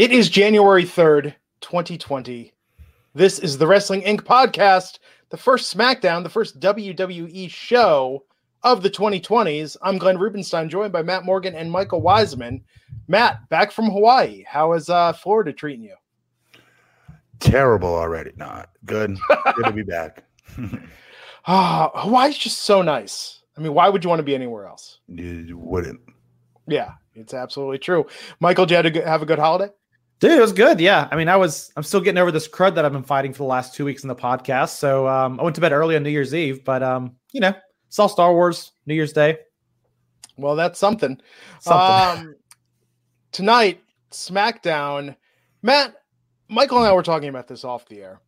It is January 3rd, 2020. This is the Wrestling Inc. podcast, the first SmackDown, the first WWE show of the 2020s. I'm Glenn Rubenstein, joined by Matt Morgan and Michael Wiseman. Matt, back from Hawaii. How is uh, Florida treating you? Terrible already. Not good. good to be back. Ah, Hawaii's just so nice. I mean, why would you want to be anywhere else? You wouldn't. Yeah, it's absolutely true. Michael, did you have a good, have a good holiday? Dude, it was good. Yeah. I mean, I was, I'm still getting over this crud that I've been fighting for the last two weeks in the podcast. So um, I went to bed early on New Year's Eve, but, um, you know, saw Star Wars New Year's Day. Well, that's something. Something. Um, tonight, SmackDown. Matt, Michael and I were talking about this off the air.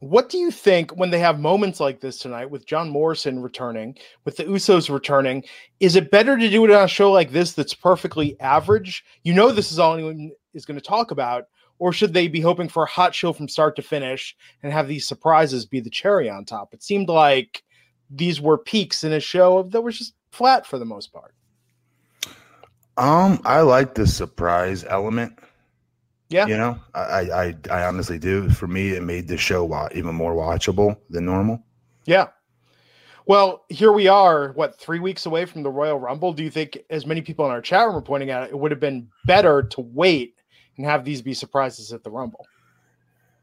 What do you think when they have moments like this tonight with John Morrison returning, with the Usos returning? Is it better to do it on a show like this that's perfectly average? You know, this is all anyone is going to talk about. Or should they be hoping for a hot show from start to finish and have these surprises be the cherry on top? It seemed like these were peaks in a show that was just flat for the most part. Um, I like the surprise element. Yeah. You know, I, I, I honestly do. For me, it made the show even more watchable than normal. Yeah. Well, here we are, what, three weeks away from the Royal Rumble. Do you think, as many people in our chat room are pointing out, it would have been better to wait and have these be surprises at the Rumble?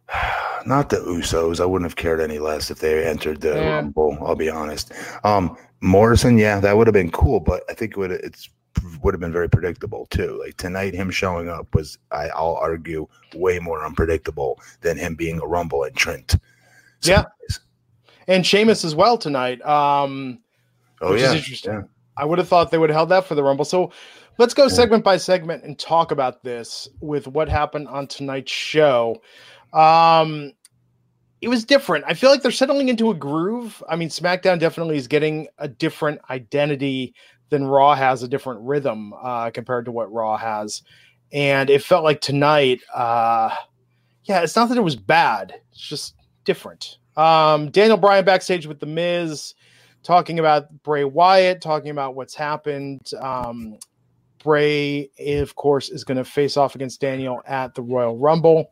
Not the Usos. I wouldn't have cared any less if they entered the Yeah. Rumble. I'll be honest. Um, Morrison, yeah, that would have been cool, but I think it would it's would have been very predictable too. Like tonight, him showing up was, I, I'll argue, way more unpredictable than him being a Rumble entrant. Yeah. Surprise. And Sheamus as well tonight. Um, Oh Which is yeah, interesting. yeah. I would have thought they would have held that for the Rumble. So let's go segment by segment and talk about this with what happened on tonight's show. Um, it was different. I feel like they're settling into a groove. I mean, SmackDown definitely is getting a different identity than Raw has, a different rhythm uh, compared to what Raw has. And it felt like tonight, uh, yeah, it's not that it was bad, it's just different. Um, Daniel Bryan backstage with The Miz talking about Bray Wyatt, talking about what's happened. Um, Bray, of course, is going to face off against Daniel at the Royal Rumble.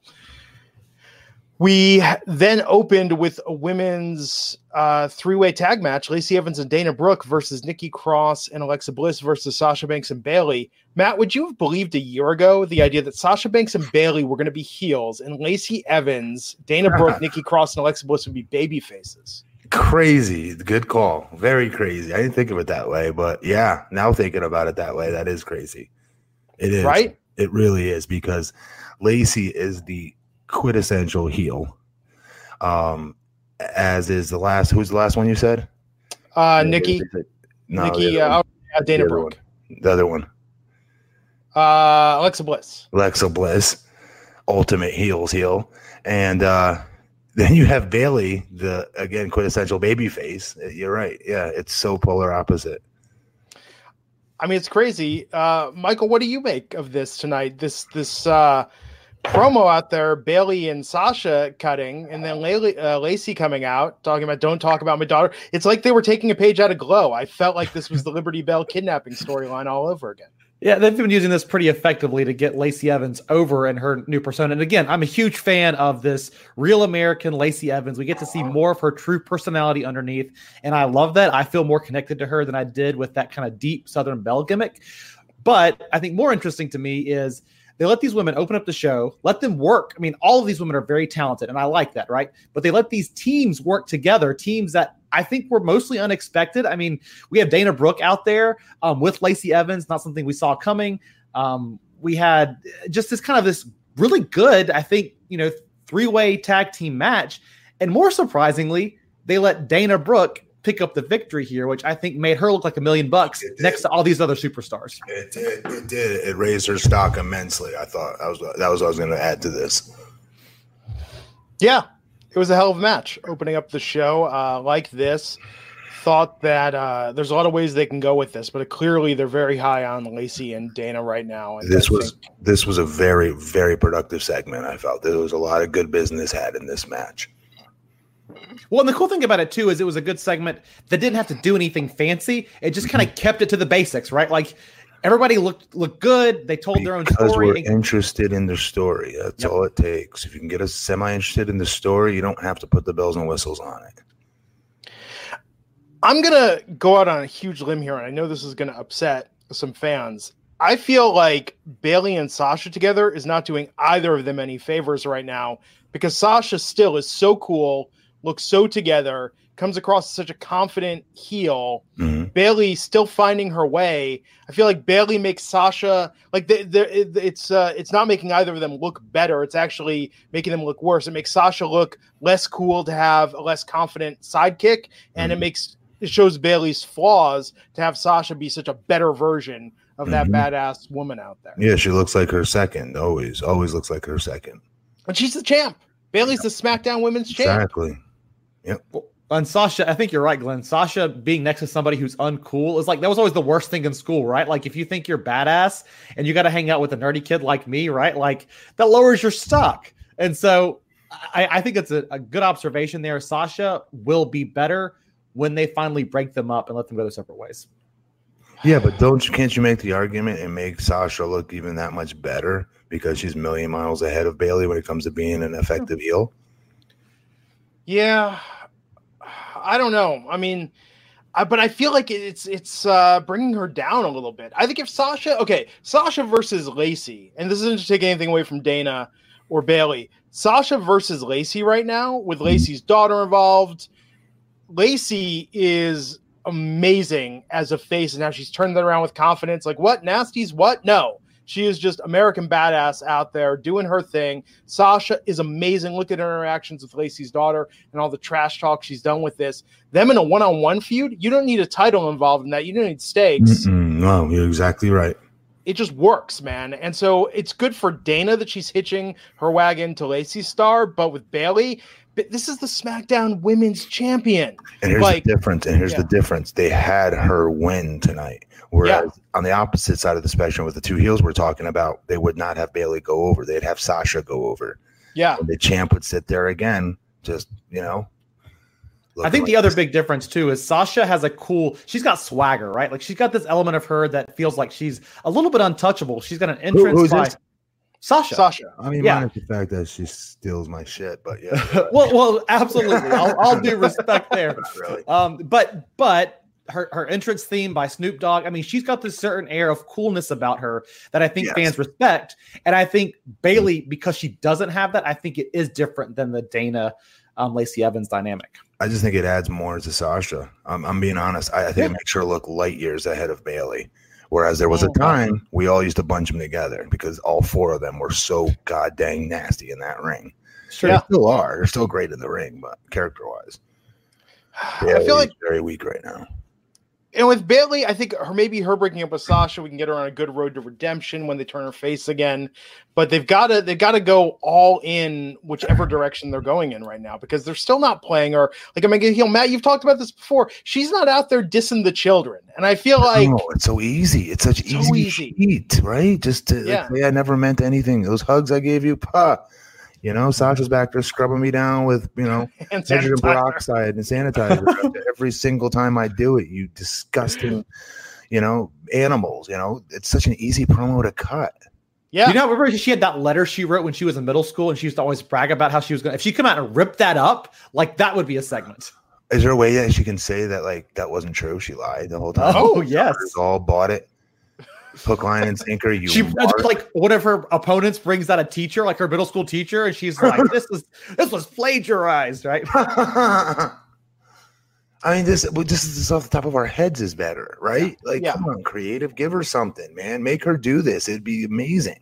We then opened with a women's uh, three-way tag match: Lacey Evans and Dana Brooke versus Nikki Cross and Alexa Bliss versus Sasha Banks and Bayley. Matt, would you have believed a year ago the idea that Sasha Banks and Bayley were going to be heels and Lacey Evans, Dana Brooke, Nikki Cross, and Alexa Bliss would be baby faces? Crazy. Good call. Very crazy. I didn't think of it that way, but yeah, now thinking about it that way, that is crazy. It is. Right? It really is because Lacey is the quintessential heel. Um, as is the last who's the last one you said? Uh, Nikki, No, Nikki, uh, yeah, Dana The Brooke, the other one. uh, Alexa Bliss. Alexa Bliss, ultimate heels heel. And uh then you have Bayley, the again quintessential baby face. You're right. Yeah, it's so polar opposite. I mean, it's crazy. Uh, Michael, what do you make of this tonight? This this uh, promo out there, Bayley and Sasha cutting, and then Lacey, uh, Lacey coming out talking about "Don't talk about my daughter." It's like they were taking a page out of Glow. I felt like this was the Liberty Bell kidnapping storyline all over again. Yeah, they've been using this pretty effectively to get Lacey Evans over and her new persona. And again, I'm a huge fan of this real American Lacey Evans. We get to see more of her true personality underneath. And I love that. I feel more connected to her than I did with that kind of deep Southern Belle gimmick. but I think more interesting to me is they let these women open up the show, let them work. I mean, all of these women are very talented, and I like that, right? But they let these teams work together, teams that I think were mostly unexpected. I mean, we have Dana Brooke out there um, with Lacey Evans, not something we saw coming. Um, we had just this kind of this really good, I think, you know, three way tag team match. And more surprisingly, they let Dana Brooke pick up the victory here, which I think made her look like a million bucks next to all these other superstars. It did. It did. It raised her stock immensely. I thought that was that was what I was going to add to this. Yeah, it was a hell of a match opening up the show uh, like this. Thought that uh, there's a lot of ways they can go with this, but clearly they're very high on Lacey and Dana right now. And This I was think- this was a very very productive segment. I felt there was a lot of good business had in this match. Well, and the cool thing about it too is it was a good segment that didn't have to do anything fancy. It just kind of kept it to the basics, right? Like everybody looked looked good. They told their own Because story. we're interested in the story. That's Yep. all it takes. If you can get us semi interested in the story, you don't have to put the bells and whistles on it. I'm gonna go out on a huge limb here, and I know this is gonna upset some fans. I feel like Bayley and Sasha together is not doing either of them any favors right now because Sasha still is so cool, looks so together, comes across as such a confident heel. Mhm. Bayley still finding her way. I feel like Bayley makes Sasha like the, the, it's uh, it's not making either of them look better. It's actually making them look worse. It makes Sasha look less cool to have a less confident sidekick, and it Mhm. makes it shows Bayley's flaws to have Sasha be such a better version of that Mhm. badass woman out there. Yeah, she looks like her second. Always, always looks like her second. And she's the champ. Bayley's the SmackDown Women's champ. Exactly. And Sasha, I think you're right, Glenn. Sasha being next to somebody who's uncool is like that was always the worst thing in school, right? Like if you think you're badass and you got to hang out with a nerdy kid like me, right? Like that lowers your stock. And so I, I think it's a, a good observation there. Sasha will be better when they finally break them up and let them go their separate ways. Yeah, but don't you, can't you make the argument and make Sasha look even that much better because she's a million miles ahead of Bayley when it comes to being an effective hmm. heel? Yeah, I don't know. I mean, I, but I feel like it's it's uh, bringing her down a little bit. I think if Sasha, okay, Sasha versus Lacey, and this isn't to take anything away from Dana or Bayley. Sasha versus Lacey right now with Lacey's daughter involved. Lacey is amazing as a face, and now she's turned that around with confidence. Like what nasties? What no. She is just American badass out there doing her thing. Sasha is amazing. Look at her interactions with Lacey's daughter and all the trash talk she's done with this. Them in a one-on-one feud, you don't need a title involved in that. You don't need stakes. Mm-mm, no, you're exactly right. It just works, man. And so it's good for Dana that she's hitching her wagon to Lacey's star, but with Bayley, but this is the SmackDown Women's Champion. And here's Like- the difference. And here's yeah. the difference. They had her win tonight. Whereas on the opposite side of the spectrum, with the two heels we're talking about, they would not have Bayley go over. They'd have Sasha go over. Yeah. And the champ would sit there again, just you know. I looking think the other this- big difference too is Sasha has a cool. She's got swagger, right? Like she's got this element of her that feels like she's a little bit untouchable. She's got an entrance who's by? Sasha. Sasha. I mean, yeah. minus the fact that she steals my shit, but yeah. well, well, absolutely. I'll, I'll do respect there. Not really. Um, but but her her entrance theme by Snoop Dogg. I mean, she's got this certain air of coolness about her that I think Yes. fans respect. And I think Bayley, because she doesn't have that, I think it is different than the Dana um, Lacey Evans dynamic. I just think it adds more to Sasha. I'm, I'm being honest. I, I think it makes her look light years ahead of Bayley. Whereas there was a Oh. time we all used to bunch them together because all four of them were so god dang nasty in that ring. Sure. They still are. They're still great in the ring, but character wise, I feel like very weak right now. And with Bayley, I think her maybe her breaking up with Sasha, we can get her on a good road to redemption when they turn her face again. But they've got to they've got to go all in whichever direction they're going in right now because they're still not playing her like I'm gonna heel. Matt, you've talked about this before. She's not out there dissing the children, and I feel like oh, it's so easy. It's such So easy, easy. feat, right? Just to Yeah. like, I never meant anything. Those hugs I gave you, pa. You know, Sasha's back there scrubbing me down with, you know, and hydrogen sanitizer. peroxide and sanitizer every single time I do it. You disgusting, you know, animals. You know, it's such an easy promo to cut. yeah, You know, remember she had that letter she wrote when she was in middle school, and she used to always brag about how she was going. to If she come out and rip that up, like that would be a segment. Is there a way that she can say that like that wasn't true? She lied the whole time. Oh yes, Others all bought it. Hook, line, and sinker. You she mark. like one of her opponents brings out a teacher, like her middle school teacher, and she's like, "This was this was plagiarized, right?" I mean, this this is off the top of our heads is better, right? Like, Yeah. come on, creative, give her something, man. Make her do this. It'd be amazing.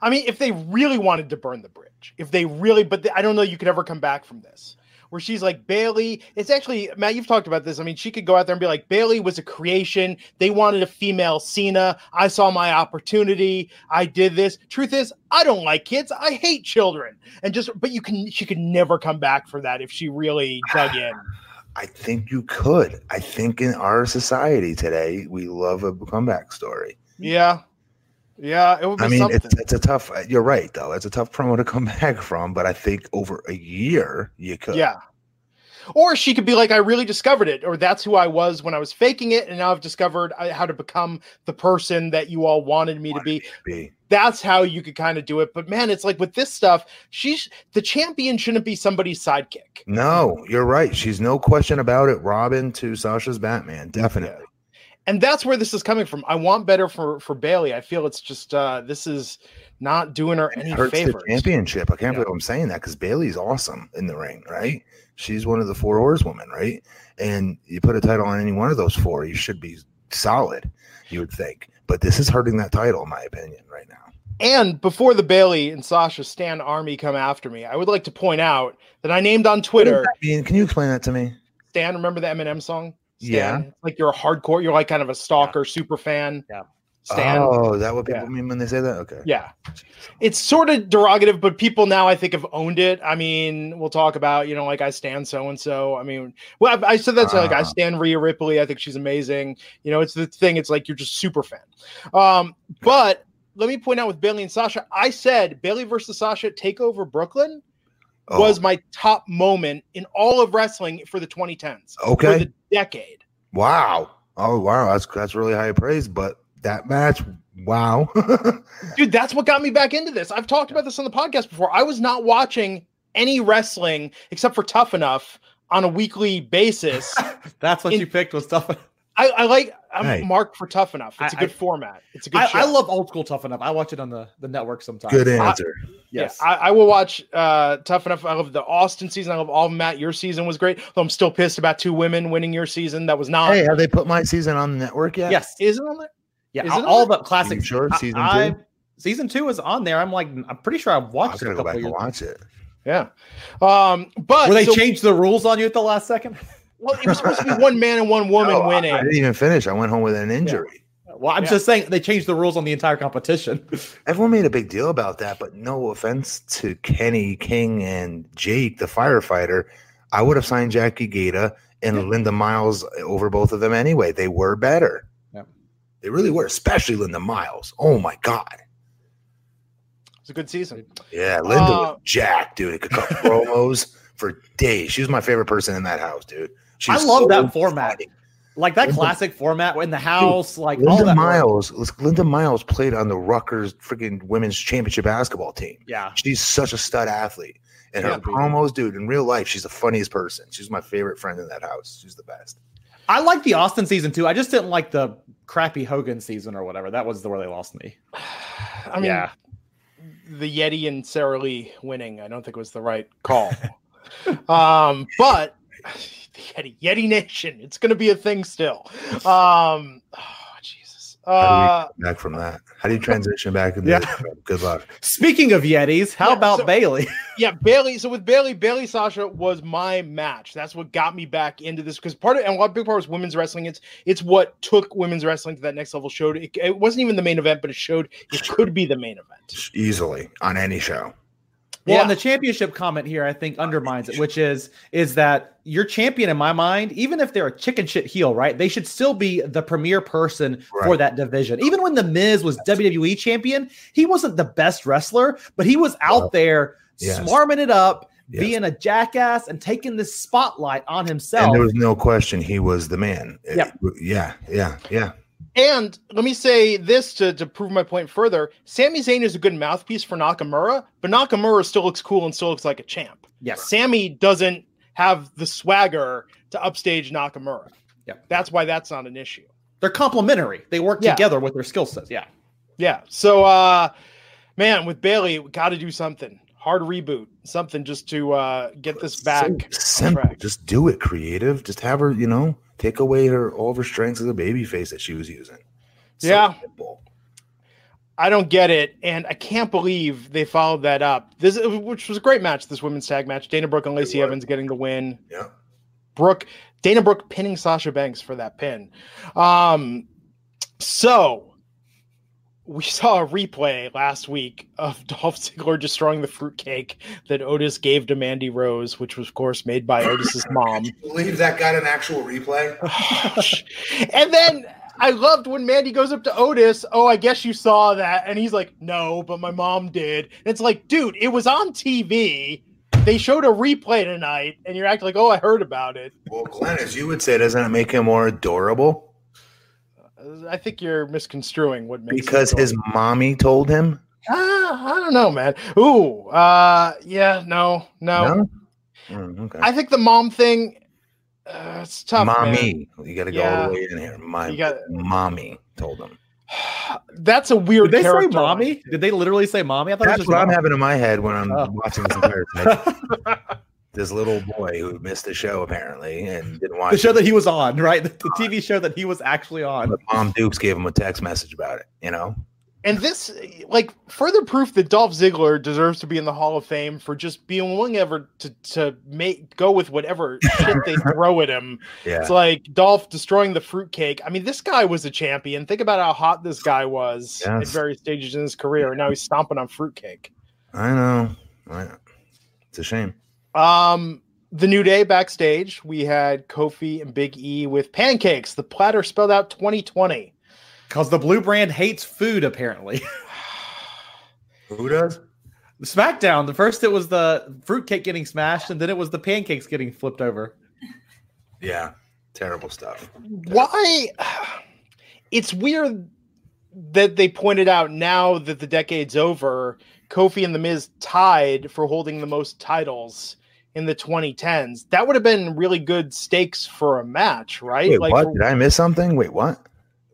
I mean, if they really wanted to burn the bridge, if they really, but I don't know, you could ever come back from this. Where she's like Bayley, it's actually Matt. You've talked about this. I mean, she could go out there and be like, Bayley was a creation. They wanted a female Cena. I saw my opportunity. I did this. Truth is, I don't like kids. I hate children. And just, but you can, she could never come back for that if she really dug in. I think you could. I think in our society today, we love a comeback story. Yeah, yeah, it would be I mean, something. it's, it's a tough. Uh, you're right, though. It's a tough promo to come back from, but I think over a year you could. Yeah. Or she could be like, I really discovered it, or that's who I was when I was faking it, and now I've discovered uh, how to become the person that you all wanted me to be. Be. That's how you could kind of do it. But man, it's like with this stuff, she's the champion shouldn't be somebody's sidekick. No, you're right. She's no question about it. Robin to Sasha's Batman, definitely. And that's where this is coming from. I want better for for Bayley. I feel it's just uh this is not doing her any hurts favors. the championship. I can't Yeah. believe I'm saying that because Bayley's awesome in the ring, right? She's one of the four horsewomen, right? And you put a title on any one of those four, you should be solid, you would think. But this is hurting that title, in my opinion, right now. And before the Bayley and Sasha Stan Army come after me, I would like to point out that I named on Twitter I mean, can you explain that to me? Stan, remember the Eminem song? Stan? Yeah. Like you're a hardcore, you're like kind of a stalker, super fan. Yeah. Stan. Oh, is that what people Yeah. mean when they say that? Okay. Yeah. It's sort of derogative, but people now I think have owned it. I mean, we'll talk about, you know, like I stand so and so. I mean, well, I, I said that's like I Ah. stand Rhea Ripley. I think she's amazing. You know, it's the thing. It's like you're just super fan. Um, but let me point out with Bayley and Sasha, I said Bayley versus Sasha Takeover Brooklyn Oh, was my top moment in all of wrestling for the 2010s. For okay. The decade. Wow. Oh, wow. That's that's really high praise. But that match, wow. Dude, that's what got me back into this. I've talked about this on the podcast before. I was not watching any wrestling except for Tough Enough on a weekly basis. That's what In- you picked was tough. I, I like I'm Hey. marked for Tough Enough. It's a I- good I- format. It's a good I, show. I love old school tough enough. I watch it on the, the network sometimes. Good answer. Yes. Yeah, I, I will watch uh, Tough Enough. I love the Austin season. I love all of them. Matt, your season was great. Though I'm still pissed about two women winning your season. That was not. Hey, have they put my season on the network yet? yes. Is it on there? Yeah. Is all- it all there? the classic. Sure? Season I- two? season two is on there. I'm like, I'm pretty sure I've I'm watched it gonna a go couple back and watch it. Yeah. Um, but Where they so- changed the rules on you at the last second? Well, it was supposed to be one man and one woman No, winning. I, didn't even finish. I went home with an injury. Well, I'm Yeah. just saying they changed the rules on the entire competition. Everyone made a big deal about that, but no offense to Kenny King and Jake, the firefighter. I would have signed Jackie Gayda and Linda Miles over both of them anyway. They were better. They really were, especially Linda Miles. Oh my God. It's a good season. Yeah, Linda Uh, was jacked, dude. It could cut promos for days. She was my favorite person in that house, dude. She I love that format. funny. Like that Linda- classic format in the house, like all Linda that. Miles, Linda Miles played on the Rutgers freaking women's championship basketball team. Yeah. She's such a stud athlete. And her Yeah. promos, dude, in real life, she's the funniest person. She's my favorite friend in that house. She's the best. I like the Austin season too. I just didn't like the crappy Hogan season or whatever. That was the where they lost me. I mean, yeah. the Yeti and Sarah Lee winning, I don't think was the right call. um, but the Yeti, Yeti Nation, it's going to be a thing still. Um, oh, Jesus. How do Uh, you back from that? How do you transition back into Yeah. Good luck. Speaking of Yetis, how Yeah, about so- Bayley? yeah, Bayley. So with Bayley, Bayley Sasha was my match. That's what got me back into this because part of and a big part was women's wrestling. It's it's what took women's wrestling to that next level. Showed it, it wasn't even the main event, but it showed it could be the main event. Easily on any show. Well, Yeah. and the championship comment here, I think, undermines it, which is is that your champion, in my mind, even if they're a chicken shit heel, right? They should still be the premier person for that division. Even when the Miz was WWE champion, he wasn't the best wrestler, but he was out Well, there yes. smarming it up, Yes. being a jackass, and taking this spotlight on himself. And there was no question he was the man. Yeah. Yeah. Yeah. Yeah. And let me say this to, to prove my point further. Sami Zayn is a good mouthpiece for Nakamura, but Nakamura still looks cool and still looks like a champ. yes. Sami doesn't have the swagger to upstage Nakamura. Yep. That's why that's not an issue. they're complementary. They work Yeah. together with their skill sets. Yeah. Yeah. So, uh, man, with Bayley, we got to do something. Hard reboot, something just to uh, get this back. So simple. Just do it. Creative. Just have her. You know, take away her all of her strengths as a baby face that she was using. So Yeah. simple. I don't get it, and I can't believe they followed that up. This, which was a great match, this women's tag match. Dana Brooke and Lacey. Evans getting the win. Yeah. Brooke, Dana Brooke pinning Sasha Banks for that pin. Um, so we saw a replay last week of Dolph Ziggler destroying the fruitcake that Otis gave to Mandy Rose, which was, of course, made by Otis's mom. Believe that got an actual replay. and then I loved when Mandy goes up to Otis. Oh, I guess you saw that. And he's like, no, but my mom did. And it's like, dude, it was on TV. They showed a replay tonight, and you're acting like, oh, I heard about it. Well, Glenn, as you would say, doesn't it make him more adorable I think you're misconstruing what makes it because his adorable. mommy told him? Ah, I don't know, man. Ooh, uh, yeah, no, no. No. Mm, okay. I think the mom thing, uh, it's tough. man. mommy, you got to go Yeah. all the way in here. My You got- mommy told him. That's a weird. Did they say mommy? Did they literally say mommy? I thought That's it was what just I'm having in my head when I'm Oh. watching this entire thing. this little boy who missed the show apparently and didn't watch the show it. that he was on, right? The, the TV show that he was actually on. But Mom Dukes gave him a text message about it. You know, And this, like, further proof that Dolph Ziggler deserves to be in the Hall of Fame for just being willing ever to to make go with whatever shit they throw at him. yeah. It's like Dolph destroying the fruitcake. I mean, this guy was a champion. Think about how hot this guy was at various stages in his career. And now he's stomping on fruitcake. I know. I know. It's a shame. Um, the New Day backstage, we had Kofi and Big E with pancakes. The platter spelled out 2020. Because the blue brand hates food, apparently. Who does? SmackDown, the first it was the fruitcake getting smashed, and then it was the pancakes getting flipped over. Yeah. Terrible stuff. why it's weird that they pointed out now that the decade's over kofi and the miz tied for holding the most titles in the 2010s that would have been really good stakes for a match right Wait, what? Did I miss something? Wait, what?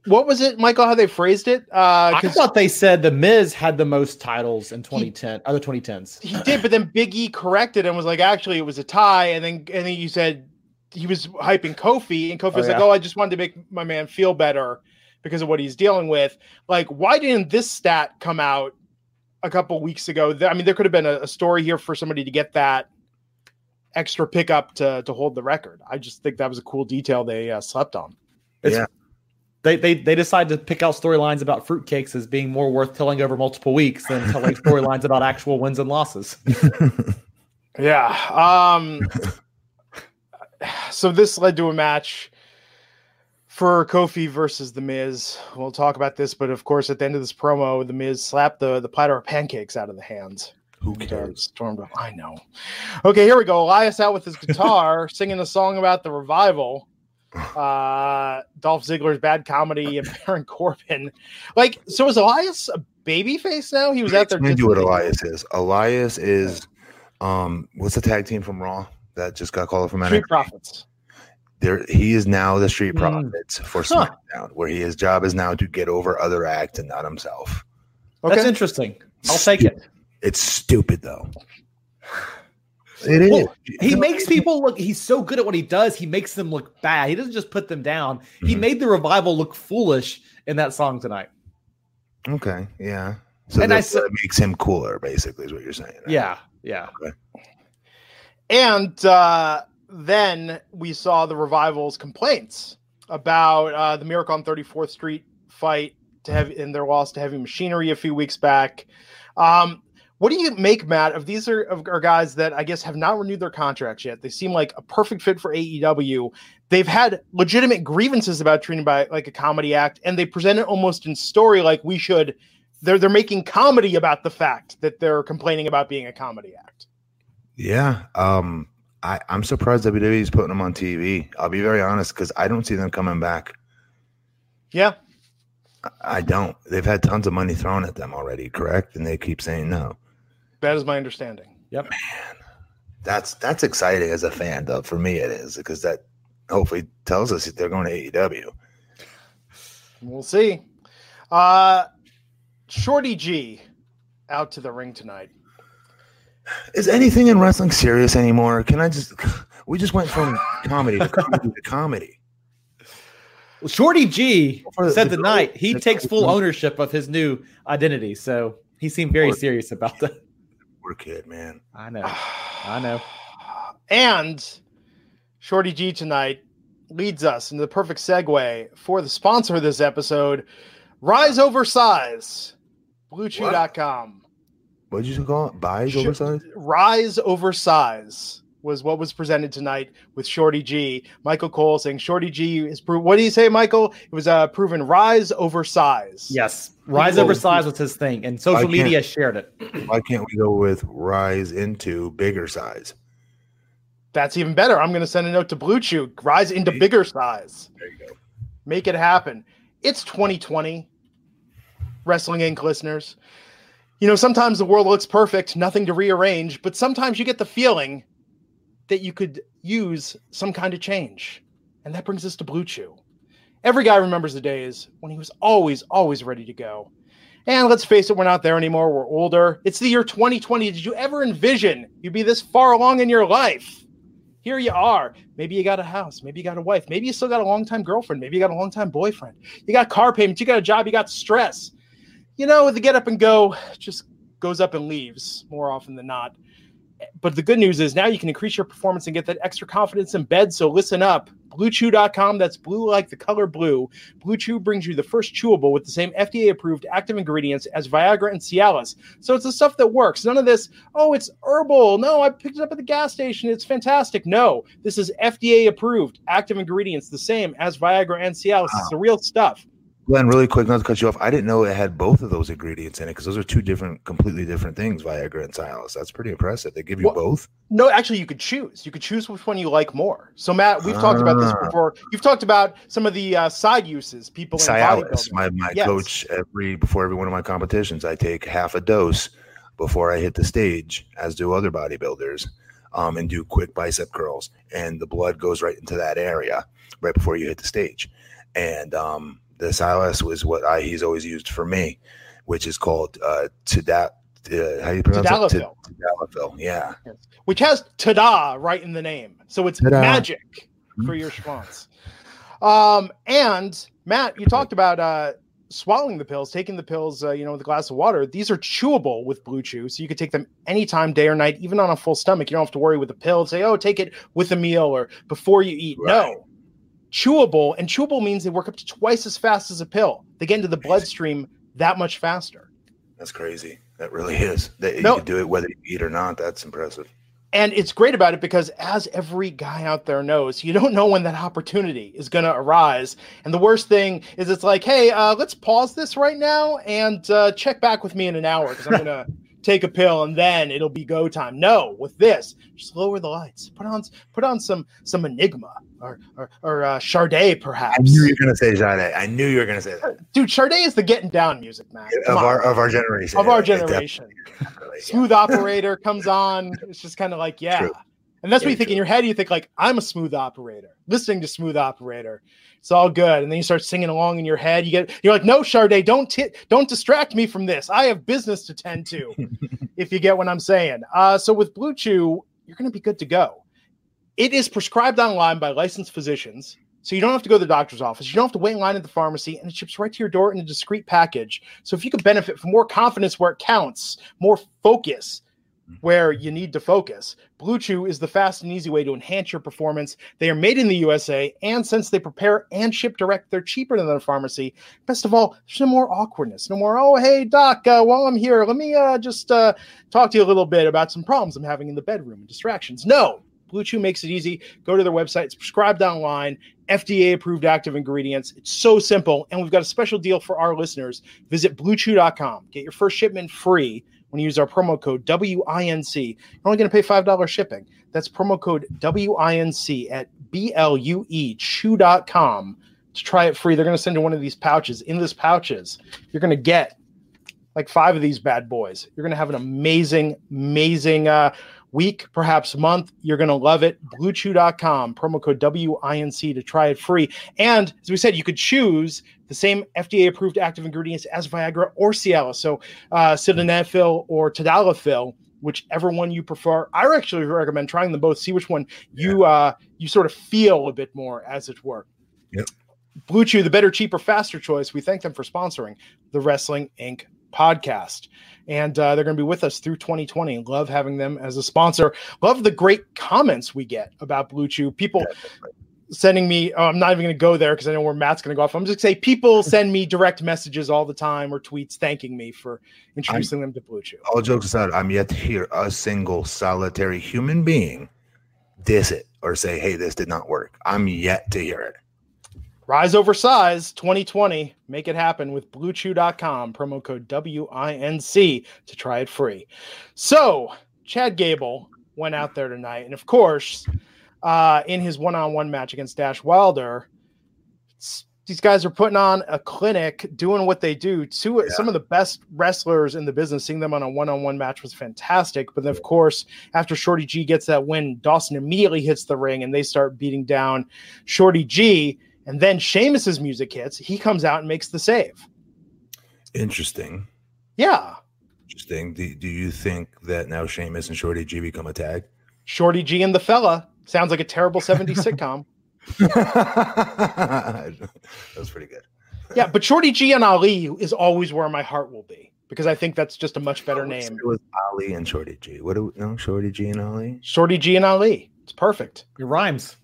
what was it michael how they phrased it uh I 'cause thought they said the Miz had the most titles in 2010, other 2010s. he did but then big e corrected and was like actually it was a tie and then and then you said he was hyping kofi and kofi Oh, was like oh i just wanted to make my man feel better because of what he's dealing with like why didn't this stat come out a couple weeks ago i mean there could have been a, a story here for somebody to get that extra pickup to to hold the record i just think that was a cool detail they uh, slept on It's- Yeah. They, they they decided to pick out storylines about fruitcakes as being more worth telling over multiple weeks than telling storylines about actual wins and losses. Yeah. Um so this led to a match for Kofi versus the Miz. We'll talk about this, but of course, at the end of this promo, the Miz slapped the, the platter of pancakes out of the hands. Who cares? Stormed off. I know. Okay, here we go. Elias out with his guitar, singing a song about the revival. Uh Dolph Ziggler's bad comedy and Baron Corbin. Like, so is Elias a baby face now? He was out there. Explain to you what Elias is. Elias is um what's the tag team from Raw that just got called from Street NXT? Profits. There he is now the Street Mm. Profits for Huh. SmackDown, where he, his job is now to get over other acts and not himself. Okay. That's interesting. I'll take it. It's stupid though. It is. Well, He makes people look. He's so good at what he does. He makes them look bad. He doesn't just put them down. He Mhm. made the revival look foolish in that song tonight. Okay, yeah. So And I that said- makes him cooler, basically, is what you're saying. right? Yeah, yeah. And uh, then we saw the revival's complaints about uh, the Miracle on 34th Street fight to have in their loss to heavy machinery a few weeks back. Um, what do you make, Matt? Of these are, of, are guys that I guess have not renewed their contracts yet. They seem like a perfect fit for AEW. They've had legitimate grievances about treating by like a comedy act, and they present it almost in story like we should. They're they're making comedy about the fact that they're complaining about being a comedy act. Yeah. Um, I, I'm surprised WWE is putting them on TV. I'll be very honest because I don't see them coming back. Yeah, I- I don't. They've had tons of money thrown at them already, correct? And they keep saying no. That is my understanding. Yep. Man, that's that's exciting as a fan, though. For me, it is because that hopefully tells us that they're going to AEW. We'll see. Uh, Shorty G out to the ring tonight. Is anything in wrestling serious anymore? Can I just? We just went from comedy to comedy to comedy. Well, Shorty G For the- said the tonight girl- he the takes full girl- ownership of his new identity, so he seemed very serious about that. Poor kid, man. I know. I know. And Shorty G tonight leads us into the perfect segue for the sponsor of this episode, Rise Over Size, BlueChew.com. What did you call it? Buys Sh- oversized. Rise Over Size was what was presented tonight with Shorty G. Michael Cole saying Shorty G is pro- what do you say, Michael? It was uh, proven rise over size. Yes, rise Well, over size was his thing, and social I media shared it. Why can't we go with rise into bigger size? That's even better. I'm going to send a note to Blue Chew. Rise into bigger size. There you go. Make it happen. It's 2020. Wrestling Inc. listeners. You know, sometimes the world looks perfect, nothing to rearrange, but sometimes you get the feeling that you could use some kind of change. And that brings us to Blue Chew. Every guy remembers the days when he was always, always ready to go. And let's face it, we're not there anymore. We're older. It's the year 2020. Did you ever envision you'd be this far along in your life? Here you are. Maybe you got a house. Maybe you got a wife. Maybe you still got a longtime girlfriend. Maybe you got a longtime boyfriend. You got car payments. You got a job. You got stress. You know, the get up and go just goes up and leaves more often than not. But the good news is now you can increase your performance and get that extra confidence in bed. So listen up. BlueChew.com, that's blue like the color blue. Blue Chew brings you the first chewable with the same FDA approved active ingredients as Viagra and Cialis. So it's the stuff that works. None of this, oh, it's herbal. No, I picked it up at the gas station. It's fantastic. No, this is FDA approved active ingredients, the same as Viagra and Cialis. It's the real stuff. Glenn, really quick, not to cut you off. I didn't know it had both of those ingredients in it because those are two different, completely different things. Viagra and Cialis. That's pretty impressive. They give you Well, both. No, actually, you could choose. You could choose which one you like more. So, Matt, we've talked about this Ah. before. You've talked about some of the uh, side uses people in Cialis. My my Yes. coach every before every one of my competitions, I take half a dose before I hit the stage, as do other bodybuilders, um, and do quick bicep curls, and the blood goes right into that area right before you hit the stage. And um, the Cialis was what I he's always used for me, which is called uh, Teda- uh how do you pronounce it? Tadalafil. Tadalafil. Yeah. which has "tada" right in the name, so it's Ta-da. magic for your schwanz. Um, and Matt, you talked about uh, swallowing the pills, taking the pills, uh, you know, with a glass of water. These are chewable with Blue Chew, so you could take them anytime, day or night, even on a full stomach. You don't have to worry with the pill. Say, oh, take it with a meal or before you eat. Right. No, chewable, and chewable means they work up to twice as fast as a pill. They get into the bloodstream that much faster. That's crazy. That really is. That you No. can do it whether you eat or not. That's impressive. And it's great about it because, as every guy out there knows, you don't know when that opportunity is going to arise. And the worst thing is, it's like, hey, uh, let's pause this right now and uh, check back with me in an hour because I'm going to take a pill and then it'll be go time. No, with this, just lower the lights. Put on put on some some Enigma or or, or uh, Sade, perhaps. I knew you were going to say Jade. I knew you were going to say that. Dude, Sade is the getting down music, man. Of on. our of our generation. of Yeah, our generation. definitely, smooth operator comes on. It's just kind of like, yeah. True. And that's what you think in your head. You think like, I'm a smooth operator. Listening to smooth operator, it's all good. And then you start singing along in your head. You get, you're like, no, Sade, don't t- don't distract me from this. I have business to tend to. if you get what I'm saying. Uh, so with Blue Chew, you're going to be good to go. It is prescribed online by licensed physicians. So you don't have to go to the doctor's office. You don't have to wait in line at the pharmacy, and it ships right to your door in a discreet package. So if you could benefit from more confidence where it counts, more focus where you need to focus, Blue Chew is the fast and easy way to enhance your performance. They are made in the USA, and since they prepare and ship direct, they're cheaper than the pharmacy. Best of all, there's no more awkwardness, no more. Oh, hey doc, uh, while I'm here, let me uh, just uh, talk to you a little bit about some problems I'm having in the bedroom and distractions. No, Blue Chew makes it easy. Go to their website. It's prescribed online, FDA approved active ingredients. It's so simple. And we've got a special deal for our listeners. Visit bluechew.com. Get your first shipment free when you use our promo code WINC. You're only going to pay $5 shipping. That's promo code WINC at B L U E chew.com to try it free. They're going to send you one of these pouches. In this pouches, you're going to get like five of these bad boys. You're going to have an amazing, amazing uh, week, perhaps month. You're going to love it. BlueChew.com, promo code WINC to try it free. And as we said, you could choose the same FDA approved active ingredients as Viagra or Cialis. So uh, sildenafil or tadalafil whichever one you prefer. I actually recommend trying them both. See which one you uh you sort of feel a bit more as it were. Yep. Blue Chew, the better, cheaper, faster choice. We thank them for sponsoring the Wrestling Inc. podcast. And uh, they're going to be with us through 2020. Love having them as a sponsor. Love the great comments we get about Blue Chew. People sending me, oh, I'm not even going to go there because I know where Matt's going to go off. I'm just going to say people send me direct messages all the time or tweets thanking me for introducing I'm, them to Blue Chew. All jokes aside, I'm yet to hear a single solitary human being diss it or say, hey, this did not work. I'm yet to hear it. Rise over size 2020. Make it happen with bluechew.com. Promo code WINC to try it free. So, Chad Gable went out there tonight. And of course, uh, in his one on one match against Dash Wilder, these guys are putting on a clinic, doing what they do. Two, yeah. some of the best wrestlers in the business. Seeing them on a one-on-one match was fantastic. But then, of course, after Shorty G gets that win, Dawson immediately hits the ring and they start beating down Shorty G. And then Sheamus's music hits. He comes out and makes the save. Interesting. Yeah. Interesting. Do, do you think that now Sheamus and Shorty G become a tag? Shorty G and the fella sounds like a terrible 70s sitcom. that was pretty good. yeah, but Shorty G and Ali is always where my heart will be because I think that's just a much better name. It was Ali and Shorty G. What do we know? Shorty G and Ali? Shorty G and Ali. It's perfect. It rhymes.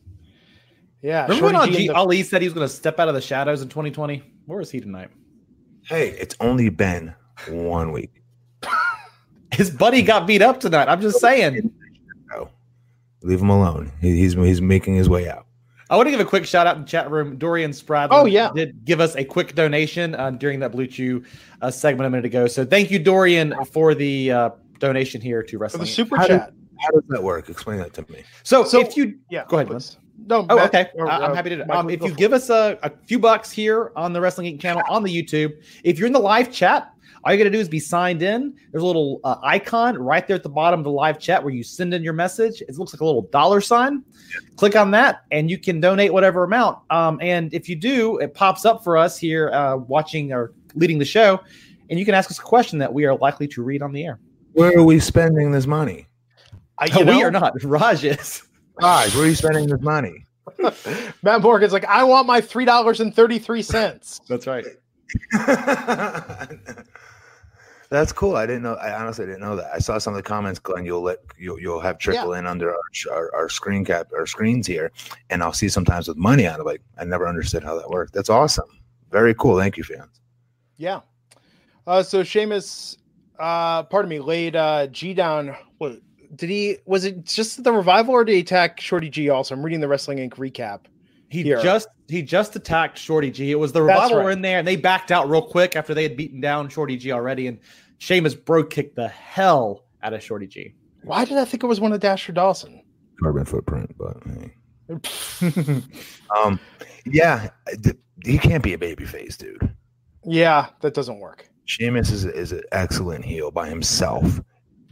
Yeah. Remember Shorty when G, the... Ali said he was going to step out of the shadows in 2020? Where is he tonight? Hey, it's only been one week. His buddy got beat up tonight. I'm just saying. No. Leave him alone. he's he's making his way out. I want to give a quick shout out in the chat room. Dorian Spradlin oh, yeah. did give us a quick donation uh, during that Blue Chew uh, segment a minute ago. So thank you, Dorian, for the uh, donation here to Wrestling. For the super how chat. Does, how does that work? Explain that to me. So, so if you, yeah, go ahead. Please. No, oh, okay. Or, I'm happy to. Um, if you give us a, a few bucks here on the Wrestling Inc. channel on the YouTube, if you're in the live chat, all you got to do is be signed in. There's a little uh, icon right there at the bottom of the live chat where you send in your message. It looks like a little dollar sign. Click on that, and you can donate whatever amount. Um, and if you do, it pops up for us here uh, watching or leading the show, and you can ask us a question that we are likely to read on the air. Where are we spending this money? I, no, know, we are not. Raj is. Raj, where are you spending this money? Matt Morgan's like, I want my three dollars and thirty three cents. That's right. That's cool. I didn't know. I honestly didn't know that. I saw some of the comments, Glenn. You'll let you'll, you'll have trickle yeah. in under our, our, our screen cap our screens here, and I'll see sometimes with money on it. Like I never understood how that worked. That's awesome. Very cool. Thank you, fans. Yeah. Uh, so Sheamus, uh, pardon me, laid uh, G down. What did he? Was it just the revival, or did he attack Shorty G? Also, I'm reading the Wrestling Inc. recap. He here. just he just attacked Shorty G. It was the revival right. were in there, and they backed out real quick after they had beaten down Shorty G already. And Sheamus bro kicked the hell out of Shorty G. Why did I think it was one of Dasher Dawson? Carbon footprint, but hey. um, yeah, he can't be a baby face, dude. Yeah, that doesn't work. Sheamus is is an excellent heel by himself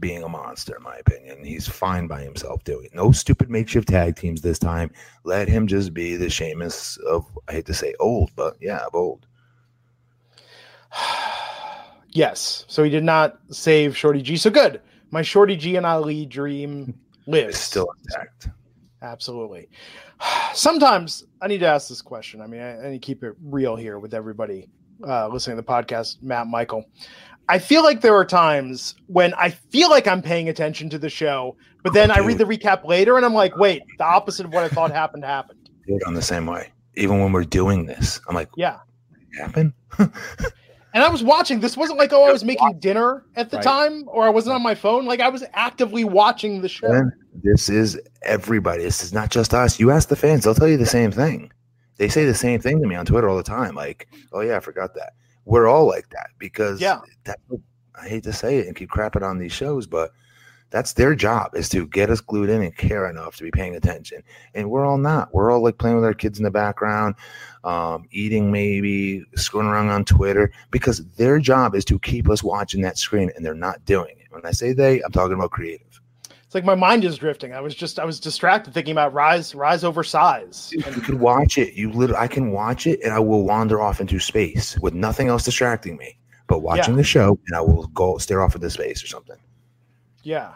being a monster, in my opinion. He's fine by himself doing it. No stupid makeshift tag teams this time. Let him just be the Sheamus of, I hate to say old, but yeah, of old. yes. So he did not save Shorty G. So good. My Shorty G and Ali dream lives. It's still intact. Absolutely. Sometimes I need to ask this question. I mean, I, I need to keep it real here with everybody uh, listening to the podcast, Matt, Michael. I feel like there are times when I feel like I'm paying attention to the show, but then I read the recap later and I'm like, wait, the opposite of what I thought happened happened. Dude, I'm the same way. Even when we're doing this, I'm like, yeah, happen. and I was watching. This wasn't like, oh, I was making dinner at the right. time, or I wasn't on my phone. Like I was actively watching the show. And this is everybody. This is not just us. You ask the fans; they'll tell you the same thing. They say the same thing to me on Twitter all the time. Like, oh yeah, I forgot that we're all like that because yeah, that, I hate to say it and keep crapping on these shows, but that's their job is to get us glued in and care enough to be paying attention. And we're all not. We're all like playing with our kids in the background, um, eating maybe, screwing around on Twitter because their job is to keep us watching that screen and they're not doing it. When I say they, I'm talking about creative. It's like my mind is drifting. I was just I was distracted thinking about rise rise over size. You could watch it. You literally, I can watch it, and I will wander off into space with nothing else distracting me. But watching Yeah. the show, and I will go stare off into space or something. Yeah.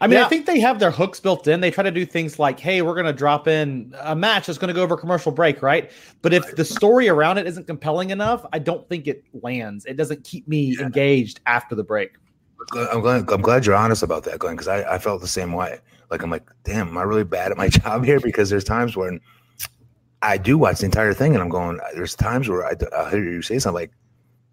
I mean, Yeah. I think they have their hooks built in. They try to do things like, hey, we're going to drop in a match that's going to go over commercial break, right? But if the story around it isn't compelling enough, I don't think it lands. It doesn't keep me engaged after the break. I'm glad. I'm glad you're honest about that, Glenn, because I, I felt the same way. Like I'm like, damn, am I really bad at my job here? Because there's times when I do watch the entire thing, and I'm going. There's times where I, I hear you say something like,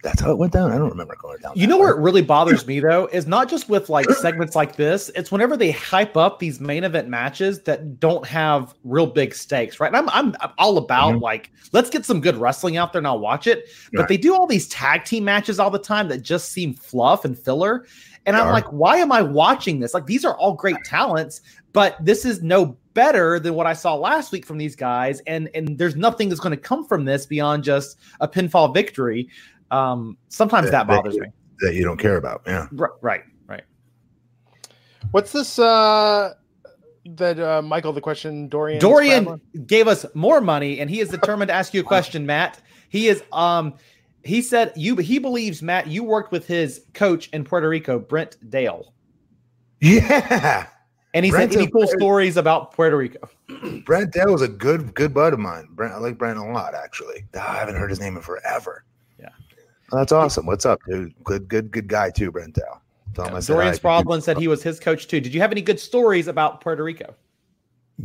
"That's how it went down." I don't remember going down. You know way. where it really bothers me though is not just with like segments like this. It's whenever they hype up these main event matches that don't have real big stakes, right? And I'm I'm, I'm all about Mhm. like let's get some good wrestling out there and I'll watch it. But Right. they do all these tag team matches all the time that just seem fluff and filler. And They I'm are. like, why am I watching this? Like these are all great talents, but this is no better than what I saw last week from these guys. And and there's nothing that's going to come from this beyond just a pinfall victory. Um, sometimes Yeah, that they- bothers me. that you don't care about. Yeah. R- Right, right. What's this uh that uh Michael the question Dorian Dorian gave us more money, and he is determined to ask you a question, Matt. He is um he said you he believes Matt you worked with his coach in Puerto Rico, Brent Dale, Yeah. and he Brent's said any cool very- stories about Puerto Rico. Brent Dale was a good good bud of mine. Brent, I like Brent a lot, actually. Ah, I haven't heard his name in forever. That's awesome. What's up, dude? Good, good, good guy too, Brent Dale. Tell him I said Dorian hi. Spradlin said he was his coach too. Did you have any good stories about Puerto Rico?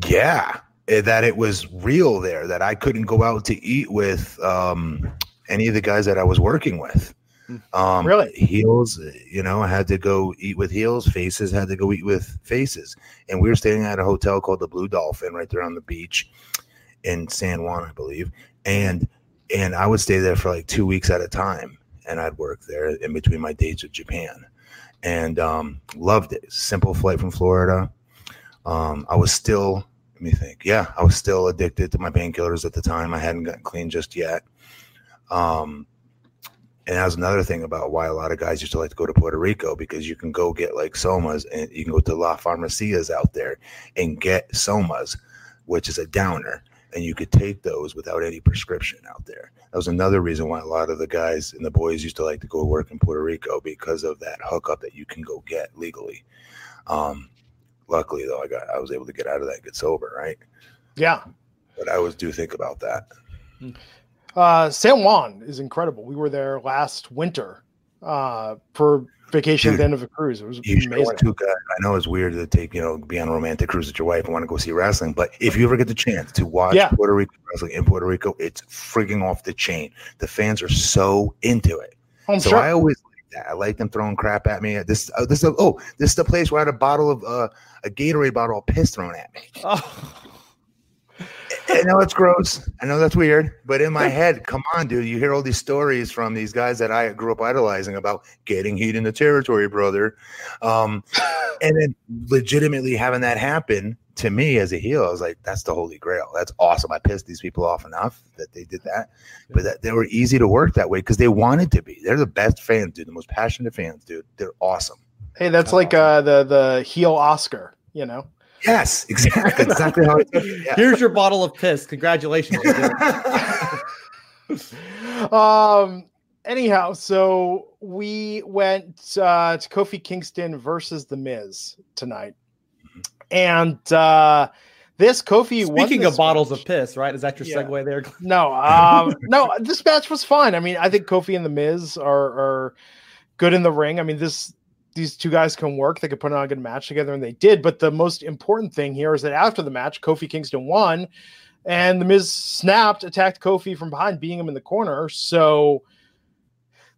Yeah, eh, that it was real there. That I couldn't go out to eat with um, any of the guys that I was working with. Um, Really? Heels, you know, I had to go eat with heels. Faces had to go eat with faces. And we were staying at a hotel called the Blue Dolphin right there on the beach in San Juan, I believe. And and I would stay there for like two weeks at a time, and I'd work there in between my dates with Japan, and um, loved it. Simple flight from Florida. Um, I was still, let me think. Yeah, I was still addicted to my painkillers at the time. I hadn't gotten clean just yet. Um, and that was another thing about why a lot of guys used to like to go to Puerto Rico because you can go get like somas and you can go to La Farmacias out there and get somas, which is a downer, and you could take those without any prescription out there. That was another reason why a lot of the guys and the boys used to like to go work in Puerto Rico because of that hookup that you can go get legally. Um, luckily though, I got I was able to get out of that, and get sober, right? Yeah. But I always do think about that. Uh San Juan is incredible. We were there last winter uh for vacation at the end of a cruise. It was You amazing. to. I know it's weird to take, you know, be on a romantic cruise with your wife and want to go see wrestling, but if you ever get the chance to watch Yeah. Puerto Rico wrestling in Puerto Rico, it's freaking off the chain. The fans are so into it. I'm so sure. I always like that. I like them throwing crap at me. This, uh, this, is oh, this is the place where I had a bottle of uh, a Gatorade bottle of piss thrown at me. Oh, I know it's gross. I know that's weird, but in my head, come on, dude. You hear all these stories from these guys that I grew up idolizing about getting heat in the territory, brother. Um, and then legitimately having that happen to me as a heel, I was like, that's the holy grail. That's awesome. I pissed these people off enough that they did that, but that they were easy to work that way because they wanted to be. They're the best fans, dude. The most passionate fans, dude. They're awesome. hey, that's like uh the the heel Oscar, you know. Yes, exactly. exactly how it is. Yeah. here's your bottle of piss. Congratulations. you did it. um anyhow so we went uh to kofi kingston versus the miz tonight and uh this kofi Speaking this of bottles match. of piss, right? Is that your Yeah. segue there? no um no this match was fine i mean i think kofi and the miz are are good in the ring i mean this these two guys can work they could put on a good match together and they did. But the most important thing here is that after the match kofi kingston won and the miz snapped attacked kofi from behind beating him in the corner. So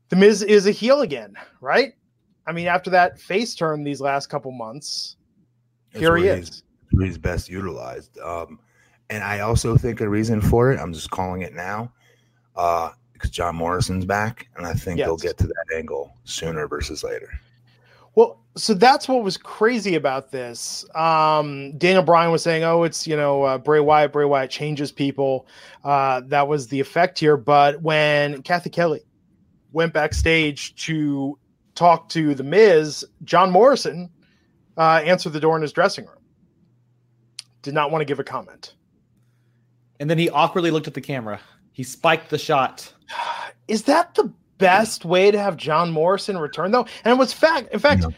the miz is a heel again right? I mean after that face turn these last couple months That's here he is. he's best utilized. Um, and I also think a reason for it, I'm just calling it now, uh, because John Morrison's back, and I think they'll get to that angle sooner versus later. Well, so that's what was crazy about this. Um, Daniel Bryan was saying, "Oh, it's you know uh, Bray Wyatt. Bray Wyatt changes people." Uh, that was the effect here. But when Kathy Kelly went backstage to talk to the Miz, John Morrison uh, answered the door in his dressing room. Did not want to give a comment. And then he awkwardly looked at the camera. He spiked the shot. Is that the best way to have John Morrison return though? And it was fact. In fact, No.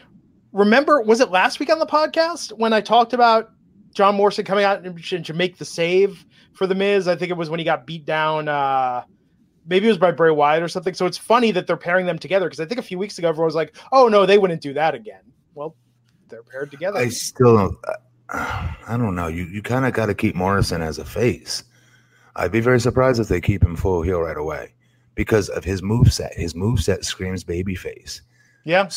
Remember was it last week on the podcast when I talked about John Morrison coming out and should make the save for the Miz? I think it was when he got beat down. Uh, maybe it was by Bray Wyatt or something. So it's funny that they're pairing them together because I think a few weeks ago everyone was like, "Oh no, they wouldn't do that again." Well, they're paired together. I still don't. uh, I don't know. You you kind of got to keep Morrison as a face. I'd be very surprised if they keep him full heel right away because of his move set. His move set screams babyface. yeah,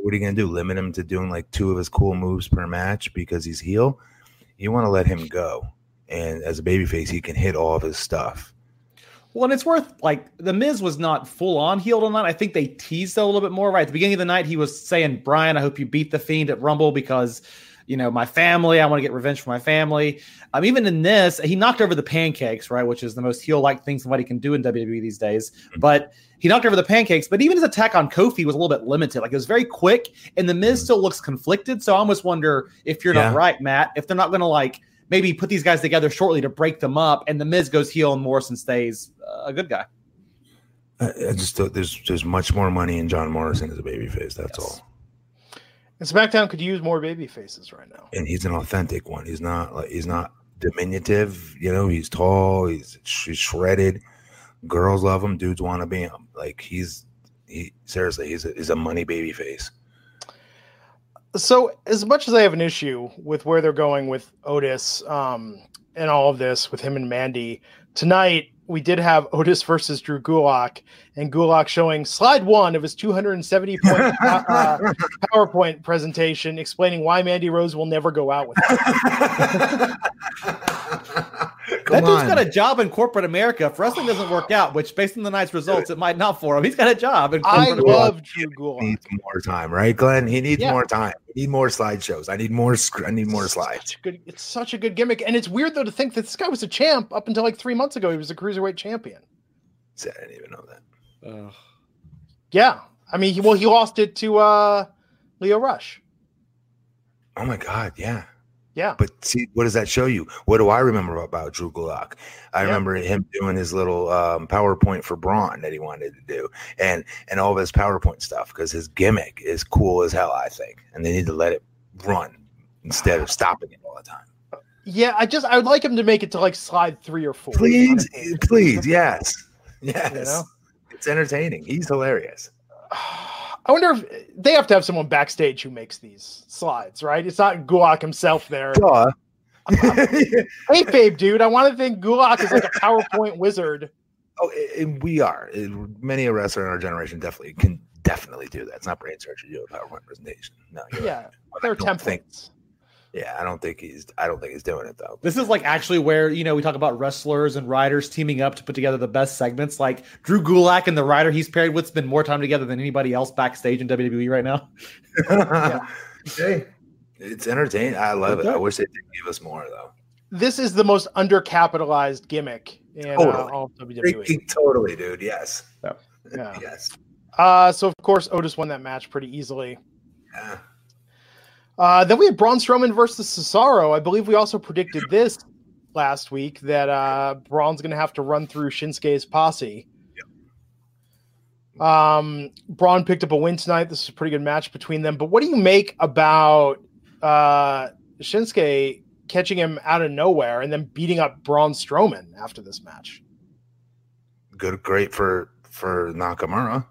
What are you gonna do? Limit him to doing like two of his cool moves per match because he's heel? You want to let him go, and as a babyface, he can hit all of his stuff. Well, and it's worth like the Miz was not full on healed on that. I think they teased a little bit more. Right at the beginning of the night, he was saying, "Bryan, I hope you beat the Fiend at Rumble because." You know, my family, I want to get revenge for my family. Um, even in this, he knocked over the pancakes, right? Which is the most heel like thing somebody can do in WWE these days. But he knocked over the pancakes, but even his attack on Kofi was a little bit limited. Like it was very quick, and the Miz still looks conflicted. So I almost wonder if you're Yeah. not right, Matt, if they're not going to like maybe put these guys together shortly to break them up, and the Miz goes heel and Morrison stays uh, a good guy. I, I just thought there's there's much more money in John Morrison as a babyface. That's Yes. all. And SmackDown could use more baby faces right now. and he's an authentic one. He's not like he's not diminutive. You know, he's tall. He's, he's shredded. Girls love him. Dudes want to be him. Like he's he seriously. He's a, he's a money baby face. So, as much as I have an issue with where they're going with Otis um, and all of this with him and Mandy, tonight we did have Otis versus Drew Gulak, and Gulak showing slide one of his 270 point uh, PowerPoint presentation explaining why Mandy Rose will never go out with him. that dude's got a job in corporate America. If wrestling doesn't work out, which based on the night's results, it might not for him. He's got a job in I corporate love Drew Gulak. needs more time, right, Glenn? He needs Yeah. more time. I need more slideshows. I need more. Sc- I need more slides. Such good, it's such a good gimmick, and it's weird though to think that this guy was a champ up until like three months ago. He was a cruiserweight champion. See, I didn't even know that. Ugh. Yeah, I mean, he, well, he lost it to uh, Lio Rush. Oh my god, yeah. Yeah, But see, what does that show you? What do I remember about Drew Gulak? I Yeah. remember him doing his little um, PowerPoint for Braun that he wanted to do, and and all of his PowerPoint stuff because his gimmick is cool as hell. I think, and they need to let it run instead of stopping it all the time. yeah. I just I would like him to make it to like slide three or four. Please, please, yes, yes. You know? It's entertaining. He's hilarious. I wonder if they have to have someone backstage who makes these slides, right? It's not Gulak himself there. Duh. Hey, babe, dude, I want to think Gulak is like a PowerPoint wizard. Oh, and we are. And Many a wrestler in our generation definitely can definitely do that. It's not brain surgery to do a PowerPoint presentation. No, you're right. Yeah, But they're don't think- templates. Yeah, I don't think he's. I don't think he's doing it though. This is like actually where you know we talk about wrestlers and writers teaming up to put together the best segments. Like Drew Gulak and the writer he's paired with spend more time together than anybody else backstage in WWE right now. Hey, it's entertaining. I love it. I wish they did give us more though. This is the most undercapitalized gimmick in uh, Totally. all of WWE. Totally, dude. Yes. Yeah. Yes. Uh, so of course Otis won that match pretty easily. Yeah. Uh, then we had Braun Strowman versus Cesaro. I believe we also predicted this last week that uh, Braun's going to have to run through Shinsuke's posse. Um, Braun picked up a win tonight. This is a pretty good match between them. But what do you make about uh, Shinsuke catching him out of nowhere and then beating up Braun Strowman after this match? Good. Great for for Nakamura,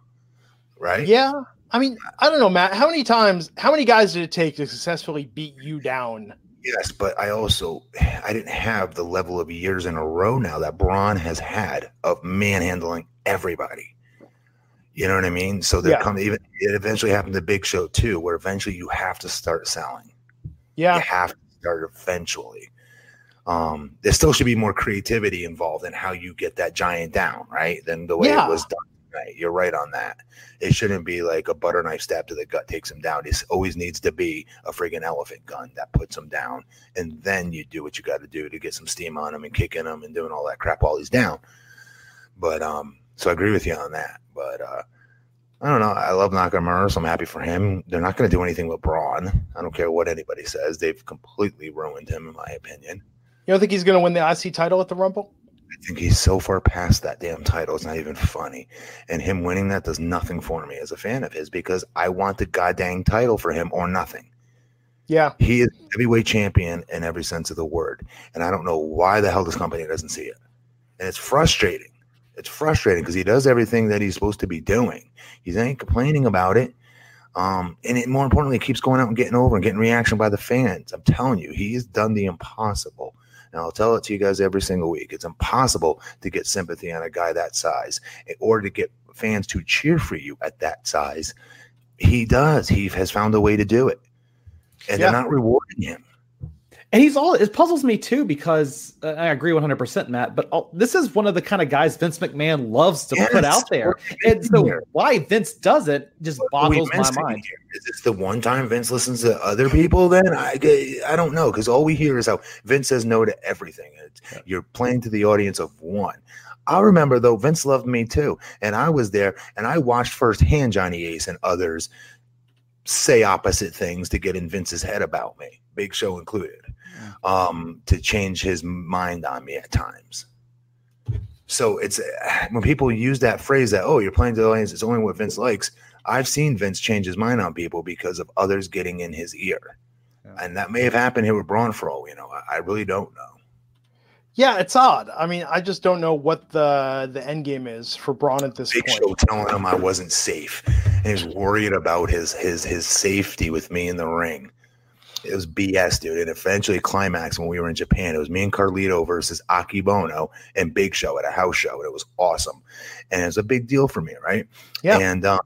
right? Yeah. I mean, I don't know, Matt. How many times, how many guys did it take to successfully beat you down? Yes, but I also I didn't have the level of years in a row now that Braun has had of manhandling everybody. You know what I mean? So they yeah. come even it eventually happened to Big Show too, where eventually you have to start selling. Yeah. You have to start eventually. Um, there still should be more creativity involved in how you get that giant down, right? Than the way Yeah. it was done. Right. You're right on that. It shouldn't be like a butter knife stab to the gut takes him down. It always needs to be a friggin' elephant gun that puts him down. And then you do what you got to do to get some steam on him and kicking him and doing all that crap while he's down. But um, so I agree with you on that. But uh, I don't know. I love Nakamura, so I'm happy for him. They're not going to do anything with Braun. I don't care what anybody says. They've completely ruined him, in my opinion. You don't think he's going to win the IC title at the Rumble? I think he's so far past that damn title. It's not even funny. And him winning that does nothing for me as a fan of his because I want the goddamn title for him or nothing. Yeah. He is heavyweight champion in every sense of the word. And I don't know why the hell this company doesn't see it. And it's frustrating. It's frustrating because he does everything that he's supposed to be doing. He ain't complaining about it. Um, and it, more importantly, it keeps going out and getting over and getting reaction by the fans. I'm telling you, he's done the impossible. And I'll tell it to you guys every single week. It's impossible to get sympathy on a guy that size or to get fans to cheer for you at that size. He does. He has found a way to do it. And Yeah. they're not rewarding him. And he's all it puzzles me too because uh, I agree 100%, Matt. But all, this is one of the kind of guys Vince McMahon loves to put out there. And so here. why Vince does it just boggles my mind. here. Is this the one time Vince listens to other people? Then I, I don't know because all we hear is how Vince says no to everything. It's, You're playing to the audience of one. I remember though Vince loved me too, and I was there and I watched firsthand Johnny Ace and others say opposite things to get in Vince's head about me, Big Show included, um, to change his mind on me at times. So it's when people use that phrase that oh you're playing to the audience, it's only what Vince likes. I've seen Vince change his mind on people because of others getting in his ear, Yeah. and that may have happened here with Braun for all you know. I, I really don't know. Yeah, it's odd. I mean, I just don't know what the the end game is for Braun at this Big point. Show telling him I wasn't safe, and he was worried about his his his safety with me in the ring. It was BS, dude. And eventually, climax when we were in Japan, it was me and Carlito versus Akebono and Big Show at a house show, and it was awesome. And it was a big deal for me, right? Yeah. And um,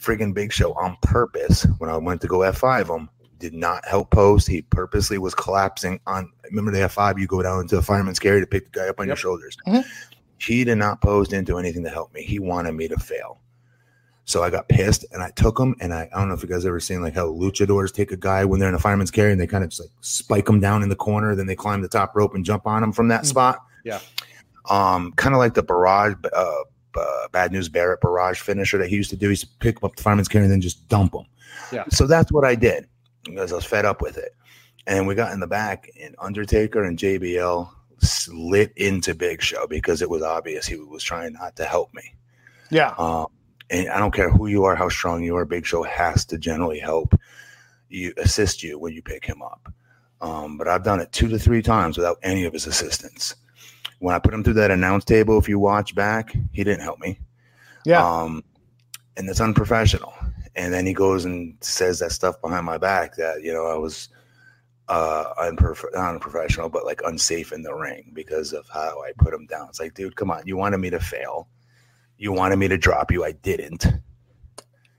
friggin' Big Show on purpose when I went to go F5 him did not help post. He purposely was collapsing on. Remember the F5? You go down into the fireman's carry to pick the guy up on your Yep. shoulders. Mhm. He did not post into anything to help me. He wanted me to fail. So I got pissed and I took him. And I, I don't know if you guys ever seen like how luchadors take a guy when they're in a fireman's carry and they kind of just like spike him down in the corner. Then they climb the top rope and jump on him from that Mm. spot. Yeah. Um, kind of like the barrage, uh, uh, bad news Barrett barrage finisher that he used to do. He used pick him up the fireman's carry and then just dump him. Yeah. So that's what I did because I was fed up with it. And we got in the back, and Undertaker and JBL lit into Big Show because it was obvious he was trying not to help me. Yeah. Um, and I don't care who you are, how strong you are, Big Show has to generally help you, assist you when you pick him up. Um, but I've done it two to three times without any of his assistance. When I put him through that announce table, if you watch back, he didn't help me. Yeah. Um, and it's unprofessional. And then he goes and says that stuff behind my back that, you know, I was uh unprof- not unprofessional, but like unsafe in the ring because of how I put him down. It's like, dude, come on. You wanted me to fail. You wanted me to drop you. I didn't.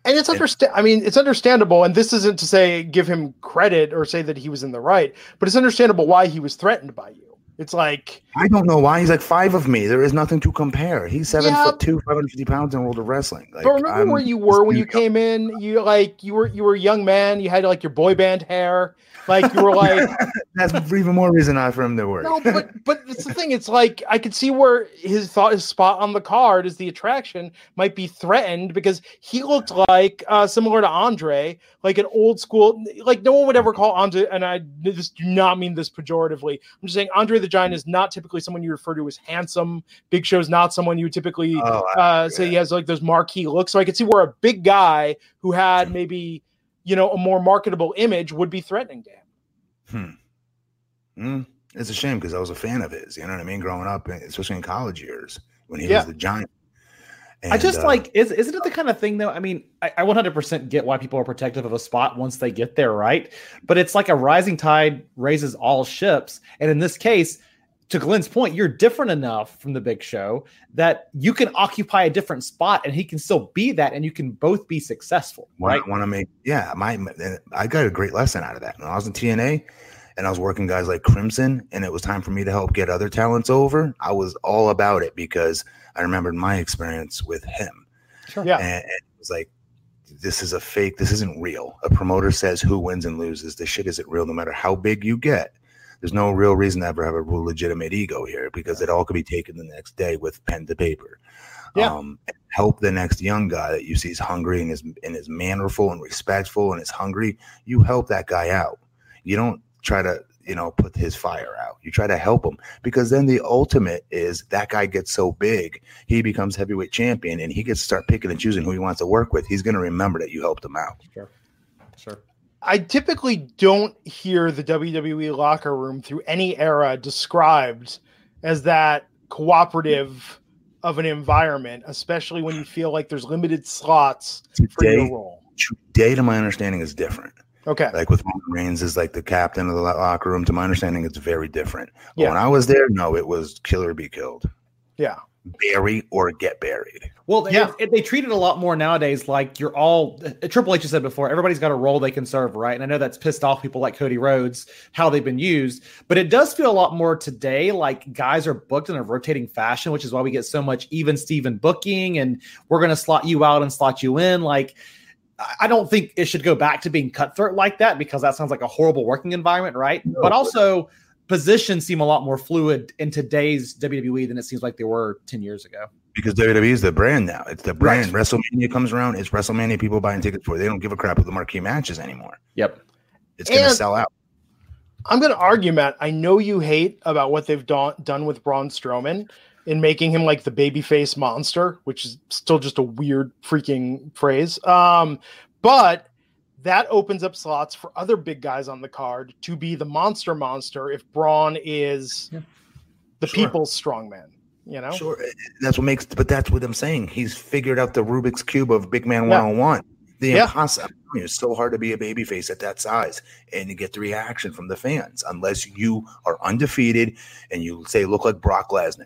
And it's understand. I mean, it's understandable. And this isn't to say give him credit or say that he was in the right, but it's understandable why he was threatened by you. It's like, I don't know why he's like five of me. There is nothing to compare. He's seven Yeah. foot two, 550 pounds in world of wrestling. Like, but remember I'm where you were when you came in? You like you were you were a young man. You had like your boy band hair. Like you were like That's even more reason not for him to work. no, but but it's the thing. It's like I could see where his thought his spot on the card is the attraction might be threatened because he looked like uh, similar to Andre, like an old school. Like no one would ever call Andre, and I just do not mean this pejoratively. I'm just saying Andre the Giant is not typically someone you refer to as handsome. Big Show is not someone you would typically Oh, uh, say he has like those marquee looks. So I could see where a big guy who had maybe you know a more marketable image would be threatening to him. Hmm. Mm, it's a shame because I was a fan of his. You know what I mean? Growing up, especially in college years when he Yeah. was the giant. I just uh, like is isn't it the kind of thing though? I mean, I, I 100% get why people are protective of a spot once they get there, right? But it's like a rising tide raises all ships, and in this case, to Glenn's point, you're different enough from the Big Show that you can occupy a different spot, and he can still be that, and you can both be successful, right? right? Want to make yeah. My I got a great lesson out of that when I was in TNA, and I was working guys like Crimson, and it was time for me to help get other talents over. I was all about it because I remembered my experience with him. Sure. Yeah. and, and it was like this is a fake this isn't real a promoter says who wins and loses this shit isn't real no matter how big you get there's no real reason to ever have a legitimate ego here because it all could be taken the next day with pen to paper Yeah. um help the next young guy that you see is hungry and is and is mannerful and respectful and is hungry, you help that guy out. You don't try to you know put his fire out. You try to help him because then the ultimate is that guy gets so big, he becomes heavyweight champion, and he gets to start picking and choosing who he wants to work with. He's going to remember that you helped him out. Sure, sure. I typically don't hear the WWE locker room through any era described as that cooperative of an environment, especially when you feel like there's limited slots for Today- your role. Today, to my understanding, is different. Okay. Like with Roman Reigns is like the captain of the locker room. To my understanding, it's very different. Yeah. When I was there, no, it was kill or be killed, Yeah. bury or get buried. Well, they, Yeah. it- they treat it a lot more nowadays like you're all Triple H has said before, everybody's got a role they can serve, right? And I know that's pissed off people like Cody Rhodes, how they've been used, but it does feel a lot more today like guys are booked in a rotating fashion, which is why we get so much even Steven booking and we're going to slot you out and slot you in. Like, I- I don't think it should go back to being cutthroat like that because that sounds like a horrible working environment, right? But also, positions seem a lot more fluid in today's WWE than it seems like they were 10 years ago. Because WWE is the brand now. It's the brand. WrestleMania comes around. It's WrestleMania people buying tickets for. They don't give a crap with the marquee matches anymore. Yep. It's going to sell out. I'm going to argue, Matt. I know you hate about what they've done done with Braun Strowman in making him like the babyface monster, which is still just a weird freaking phrase. Um, but that opens up slots for other big guys on the card to be the monster monster if Braun is Yeah. the Sure. people's strongman. You know, Sure, that's what makes. But that's what I'm saying. He's figured out the Rubik's cube of big man Yeah. one on one. The Yeah. impossible. It's so hard to be a babyface at that size, and you get the reaction from the fans unless you are undefeated and you say look like Brock Lesnar,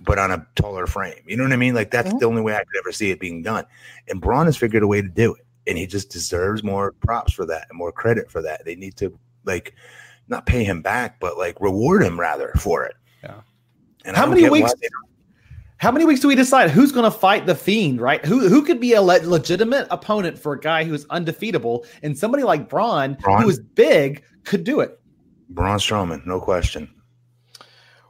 but on a taller frame. You know what I mean? Like that's the only way I could ever see it being done. And Braun has figured a way to do it, and he just deserves more props for that and more credit for that. They need to like not pay him back, but like reward him rather for it. Yeah. And How many weeks? How many weeks do we decide who's going to fight the Fiend? Right? Who who could be a le- legitimate opponent for a guy who's undefeatable, and somebody like Braun, Braun? who is big, could do it. Braun Strowman, no question.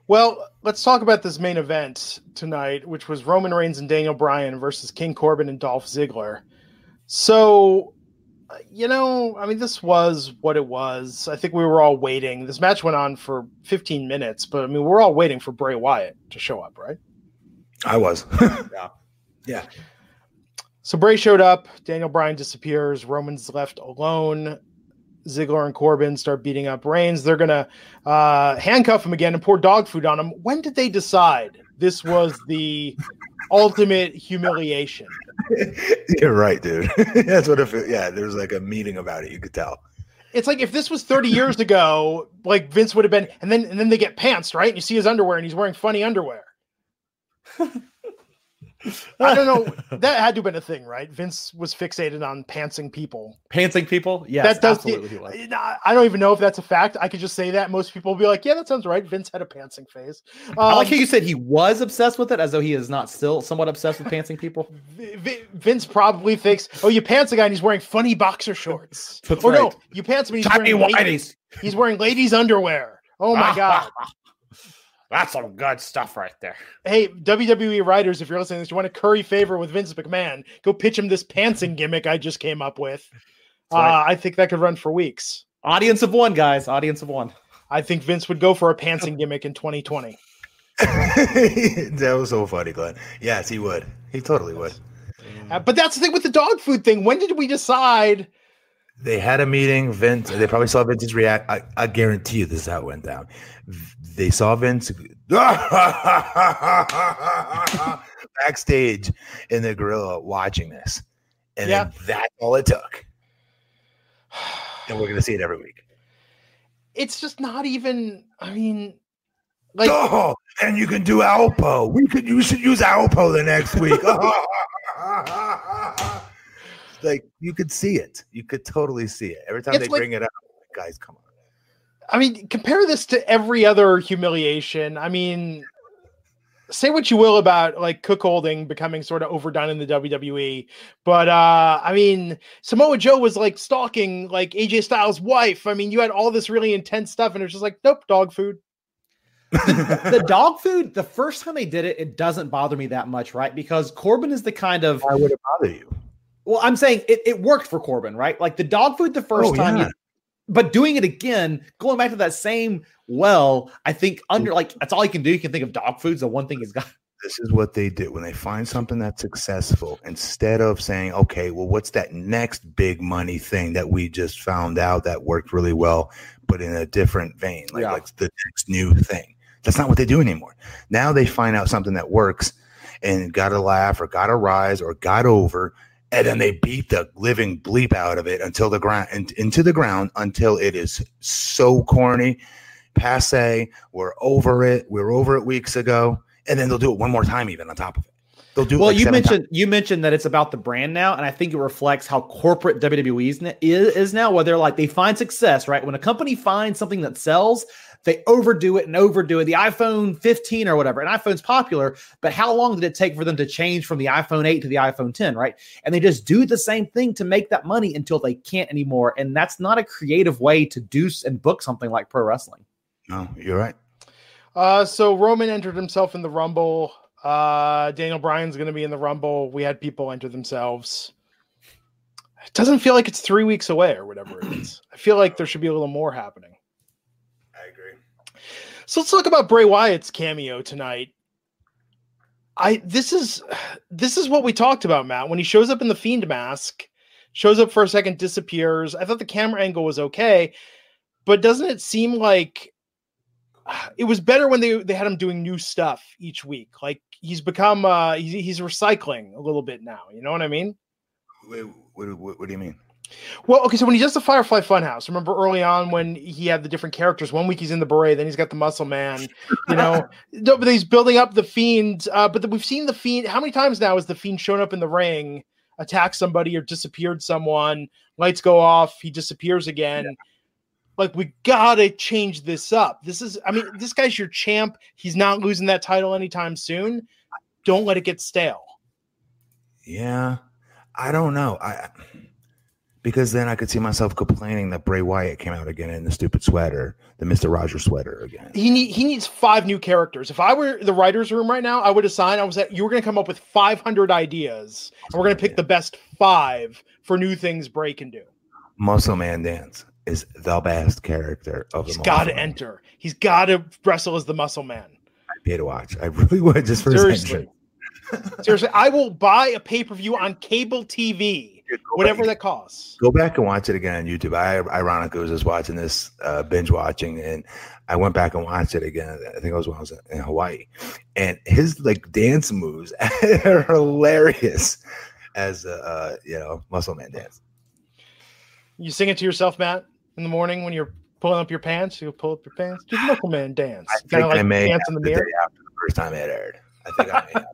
Well, let's talk about this main event tonight, which was Roman Reigns and Daniel Bryan versus King Corbin and Dolph Ziggler. So, you know, I mean, this was what it was. I think we were all waiting. This match went on for 15 minutes, but I mean, we're all waiting for Bray Wyatt to show up, right? I was. Yeah. Yeah. So Bray showed up. Daniel Bryan disappears. Roman's left alone. Ziggler and Corbin start beating up Reigns. They're gonna uh, handcuff him again and pour dog food on him. When did they decide this was the ultimate humiliation? You're right, dude. That's what it feel. Yeah, there's like a meeting about it. You could tell. It's like if this was 30 years ago, like Vince would have been, and then and then they get pantsed, right? And you see his underwear, and he's wearing funny underwear. I don't know. That had to have been a thing, right? Vince was fixated on pantsing people. Pantsing people, yes, that does absolutely. he was. I don't even know if that's a fact. I could just say that. Most people will be like, "Yeah, that sounds right." Vince had a pantsing phase. I like Um, how you said he was obsessed with it, as though he is not still somewhat obsessed with pantsing people. Vince probably thinks, "Oh, you pants a guy, and he's wearing funny boxer shorts." Or no, you pants him, and he's Tiny wearing ladies, he's wearing ladies' underwear. Oh my god! That's some good stuff right there. hey, WWE writers, if you're listening to this, you want to curry favor with Vince McMahon, go pitch him this pantsing gimmick I just came up with. Uh, I think that could run for weeks. Audience of one, guys. Audience of one. I think Vince would go for a pantsing gimmick in 2020. that was so funny, Glenn. Yes, he would. He totally would. Uh, but that's the thing with the dog food thing. When did we decide? They had a meeting. Vince. They probably saw Vince's react. I, I guarantee you, this is how it went down. They saw Vince backstage in the gorilla watching this, and Yeah. that's all it took. And we're gonna see it every week. It's just not even. I mean, like oh, and you can do Alpo. We could. You should use Alpo the next week. like you could see it. You could totally see it every time It's they like- bring it up. Guys, come on. I mean, compare this to every other humiliation. I mean, say what you will about like cuckolding becoming sort of overdone in the WWE, but uh I mean, Samoa Joe was like stalking like AJ Styles' wife. I mean, you had all this really intense stuff, and it was just like, nope, dog food. the dog food, the first time they did it, it doesn't bother me that much, right? Because Corbin is the kind of. Why would it bother you? Well, I'm saying it, it worked for Corbin, right? Like the dog food the first Oh, time, yeah. you- but doing it again, going back to that same well, I think under like that's all you can do. You can think of dog food's the one thing he's got. This is what they do when they find something that's successful. Instead of saying, "Okay, well, what's that next big money thing that we just found out that worked really well, but in a different vein, like Yeah. like the next new thing." That's not what they do anymore. Now they find out something that works and got a laugh or got a rise or got over, and then they beat the living bleep out of it until the ground in, into the ground until it is so corny, passe. We're over it. We are over it weeks ago, and then they'll do it one more time, even on top of it. They'll do. it Well, like you mentioned you mentioned that it's about the brand now, and I think it reflects how corporate WWE is now. Where they're like they find success, right? When a company finds something that sells, they overdo it and overdo it. The iPhone 15 or whatever, and iPhone's popular, but how long did it take for them to change from the iPhone 8 to the iPhone 10, right? And they just do the same thing to make that money until they can't anymore, and that's not a creative way to do and book something like pro wrestling. No, you're right. Uh, so Roman entered himself in the Rumble. Uh, Daniel Bryan's going to be in the Rumble. We had people enter themselves. It doesn't feel like it's three weeks away or whatever it is. I feel like there should be a little more happening. So let's talk about Bray Wyatt's cameo tonight. I this is this is what we talked about, Matt. When he shows up in the fiend mask, shows up for a second, disappears. I thought the camera angle was okay, but doesn't it seem like it was better when they they had him doing new stuff each week? Like he's become uh he's, he's recycling a little bit now. You know what I mean? Wait, what, what, what do you mean? Well, okay, so when he does the Firefly Funhouse, remember early on when he had the different characters? One week he's in the beret, then he's got the Muscle Man. You know, no, but he's building up the Fiend. Uh, but the, we've seen the Fiend. How many times now has the Fiend shown up in the ring, attacked somebody, or disappeared someone? Lights go off, he disappears again. Like we gotta change this up. This is, I mean, this guy's your champ. He's not losing that title anytime soon. Don't let it get stale. Yeah, I don't know. I because then I could see myself complaining that Bray Wyatt came out again in the stupid sweater, the Mister Rogers sweater again. he need he needs five new characters. If I were the writers' room right now, I would assign. I was that you were going to come up with five hundred ideas, and we're going to pick the best five for new things Bray can do. Muscle Man Dance is the best character of He's got to enter. He's got to wrestle as the Muscle Man. I'd pay to watch. I really would just for his Seriously, entrance. seriously, I will buy a pay per view on cable TV, Dude, whatever back- that costs. Go back and watch it again on YouTube. I ironically was just watching this uh, binge watching, and I went back and watched it again. I think it was when I was in Hawaii, and his like dance moves are hilarious as a uh, you know muscle man dance. You sing it to yourself, Matt, in the morning when you're pulling up your pants. You pull up your pants, do the Muscle Man dance. I think like I may dance in the the mirror. day after the first time it aired. I think I may have.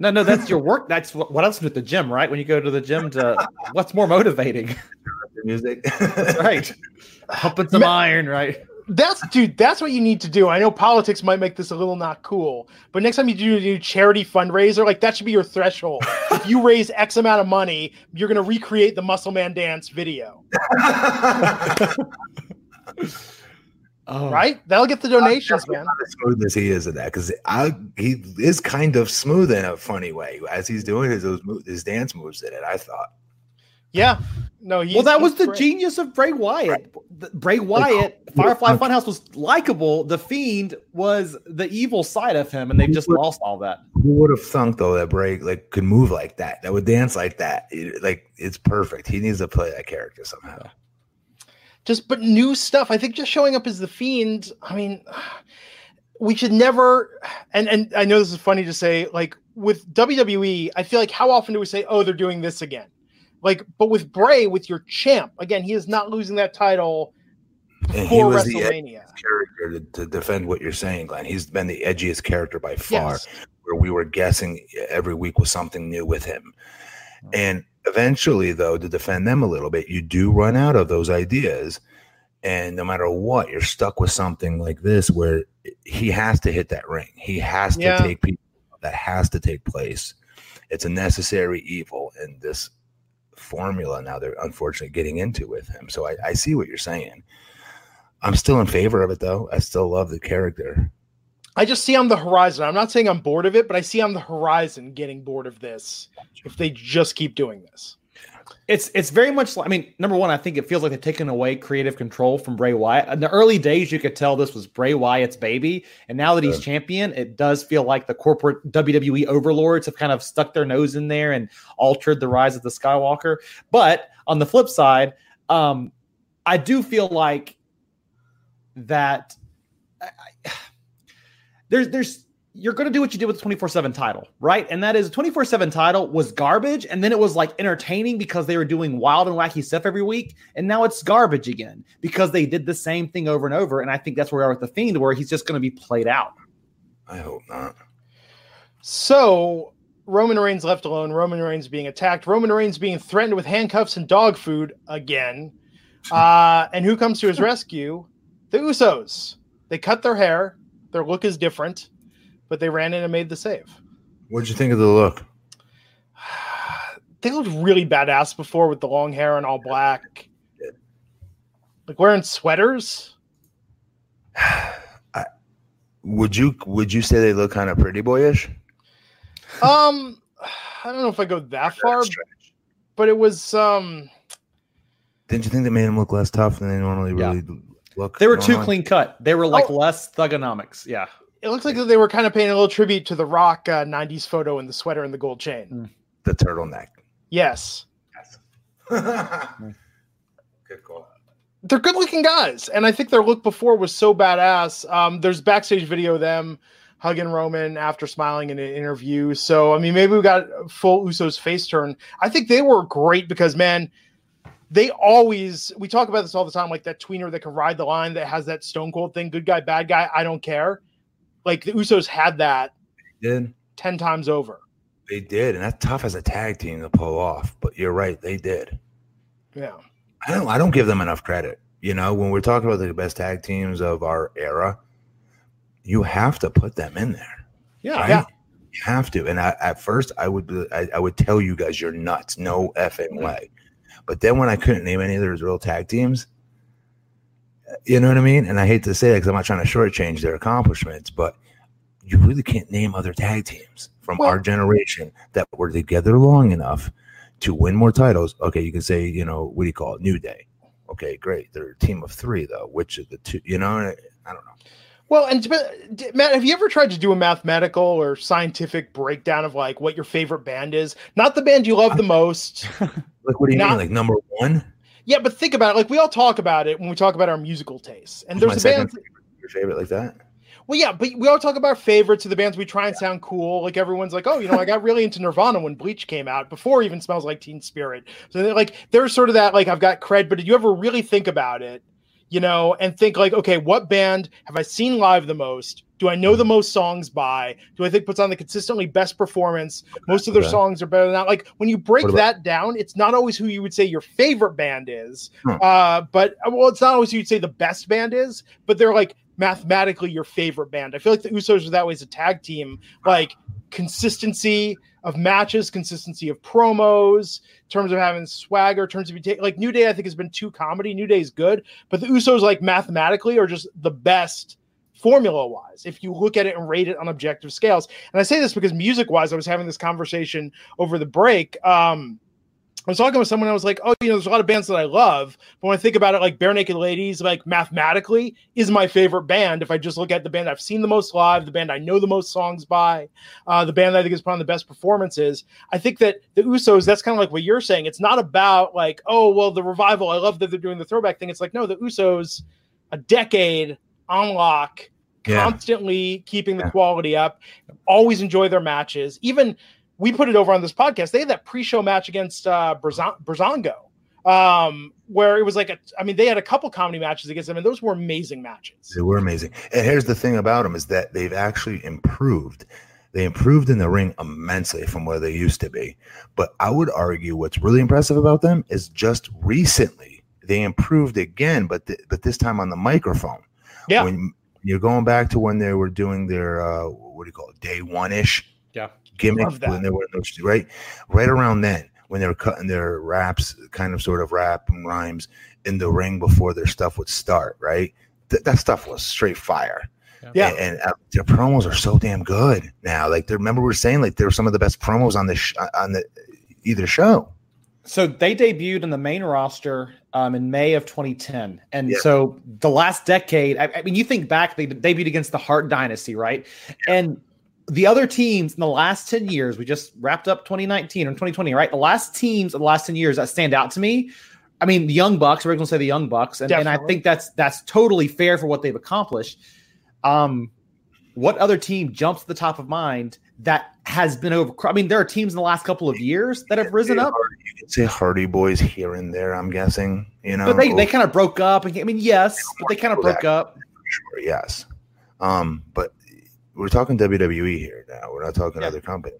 No, no, that's your work. That's what, what else do at the gym, right? When you go to the gym to what's more motivating, the music. right? Pumping some iron, right? That's dude. That's what you need to do. I know politics might make this a little not cool, but next time you do a charity fundraiser, like that should be your threshold. if you raise X amount of money, you're gonna recreate the Muscle Man dance video, Oh, right? That'll get the donations, man. As smooth as he is in that, because I he is kind of smooth in a funny way as he's doing his those mo- his dance moves in it. I thought. Yeah. No. He's, well, that was the great. genius of Bray Wyatt. The- Bray Wyatt, oh, Firefly like- Funhouse was likable. The Fiend was the evil side of him, and they've just lost all that. Who would have thunk though that Bray like could move like that? That would dance like that. It- like it's perfect. He needs to play that character somehow. Just but new stuff. I think just showing up as the fiend. I mean, we should never. And and I know this is funny to say, like with WWE, I feel like how often do we say, "Oh, they're doing this again"? Like, but with Bray, with your champ, again, he is not losing that title And he was the WrestleMania. character to, to defend what you're saying, Glenn. He's been the edgiest character by far. Yes. where we were guessing every week was something new with him. And eventually, though, to defend them a little bit, you do run out of those ideas. And no matter what, you're stuck with something like this where he has to hit that ring. He has to Yeah. take people. That has to take place. It's a necessary evil in this formula now they're unfortunately getting into with him. So I, I see what you're saying. I'm still in favor of it, though. I still love the character. I just see on the horizon. I'm not saying I'm bored of it, but I see on the horizon getting bored of this if they just keep doing this. It's it's very much like I mean, number one, I think it feels like they've taken away creative control from Bray Wyatt. In the early days, you could tell this was Bray Wyatt's baby, and now that he's yeah. champion, it does feel like the corporate WWE overlords have kind of stuck their nose in there and altered the rise of the Skywalker. But on the flip side, um, I do feel like that. I, I, there's there's you're going to do what you did with the 24 7 title, right? And that is 24 7 title was garbage. And then it was like entertaining because they were doing wild and wacky stuff every week. And now it's garbage again because they did the same thing over and over. And I think that's where we are with The Fiend, where he's just going to be played out. I hope not. So Roman Reigns left alone, Roman Reigns being attacked, Roman Reigns being threatened with handcuffs and dog food again. Uh, and who comes to his rescue? The Usos. They cut their hair, their look is different but they ran in and made the save. What'd you think of the look? they looked really badass before with the long hair and all black. Like wearing sweaters. I, would you would you say they look kind of pretty boyish? Um, I don't know if I go that far, but it was um. Didn't you think they made them look less tough than they normally yeah. really look? They were too on? clean cut. They were like oh. less thuganomics. Yeah it looks like they were kind of paying a little tribute to the Rock uh, '90s photo in the sweater and the gold chain, mm. the turtleneck. Yes. yes. Good call. They're good-looking guys, and I think their look before was so badass. Um, there's backstage video of them hugging Roman after smiling in an interview. So I mean, maybe we got full Usos face turn. I think they were great because man they always we talk about this all the time like that tweener that can ride the line that has that stone cold thing good guy bad guy i don't care like the Usos had that they did 10 times over. They did, and that's tough as a tag team to pull off, but you're right, they did. Yeah. I don't I don't give them enough credit. You know, when we're talking about the best tag teams of our era, you have to put them in there. Yeah, right? yeah. You have to. And I, at first, I would I, I, would tell you guys you're nuts, no effing mm-hmm. way. But then when I couldn't name any of those real tag teams, you know what I mean? And I hate to say it because I'm not trying to shortchange their accomplishments, but you really can't name other tag teams from well, our generation that were together long enough to win more titles. Okay, you can say, you know, what do you call it? New Day. Okay, great. They're a team of three, though. Which of the two? You know, I don't know. Well, and Matt, have you ever tried to do a mathematical or scientific breakdown of like what your favorite band is? Not the band you love the most. like, what do you not, mean? Like number one? Yeah, but think about it. Like we all talk about it when we talk about our musical tastes, and there's a band. Your favorite like that? Well, yeah, but we all talk about favorites of the bands. We try and sound cool. Like everyone's like, oh, you know, I got really into Nirvana when Bleach came out, before even smells like Teen Spirit. So like, there's sort of that like I've got cred. But did you ever really think about it? You know, and think like, okay, what band have I seen live the most? Do I know the most songs by? Do I think puts on the consistently best performance? Most of their okay. songs are better than that. Like when you break about- that down, it's not always who you would say your favorite band is. Hmm. Uh, but well, it's not always who you'd say the best band is, but they're like mathematically your favorite band. I feel like the Usos are that way as a tag team. Like consistency of matches, consistency of promos, terms of having swagger, terms of like New Day, I think has been too comedy. New Day is good, but the Usos like mathematically are just the best formula wise if you look at it and rate it on objective scales and i say this because music wise i was having this conversation over the break um I was talking with someone. I was like, "Oh, you know, there's a lot of bands that I love, but when I think about it, like Barenaked Ladies, like mathematically, is my favorite band. If I just look at the band I've seen the most live, the band I know the most songs by, uh, the band that I think is put on the best performances. I think that the Usos, that's kind of like what you're saying. It's not about like, oh, well, the revival. I love that they're doing the throwback thing. It's like, no, the Usos, a decade on lock, yeah. constantly keeping the quality up. Always enjoy their matches. Even we put it over on this podcast. They had that pre-show match against uh, Breezango, um, where it was like a. I mean, they had a couple comedy matches against them, and those were amazing matches. They were amazing. And here's the thing about them is that they've actually improved. They improved in the ring immensely from where they used to be. But I would argue what's really impressive about them is just recently they improved again, but th- but this time on the microphone. Yeah. When you're going back to when they were doing their uh, what do you call it, day one ish? Yeah. Gimmick when they were those right, right around then when they were cutting their raps, kind of sort of rap and rhymes in the ring before their stuff would start. Right. Th- that stuff was straight fire. Yeah. and, and, uh, their promos are so damn good now. Like, they remember we were saying like they're some of the best promos on the sh- on the either show. So they debuted in the main roster um, in May of 2010, and Yeah. so the last decade. I, I mean, you think back, they debuted against the Hart Dynasty, right? And the other teams in the last 10 years, we just wrapped up 2019 or 2020, right? The last teams of the last 10 years that stand out to me. I mean, the Young Bucks. We're going to say the Young Bucks, and, and I think that's that's totally fair for what they've accomplished. Um, what other team jumps to the top of mind that has been over? I mean, there are teams in the last couple of years that have risen up. You can say Hardy Boys here and there. I'm guessing. You know, But they, they kind of broke up. I mean, yes, but they kind of broke up. sure, yes. Um, but we're talking WWE here now. We're not talking Yeah. other companies.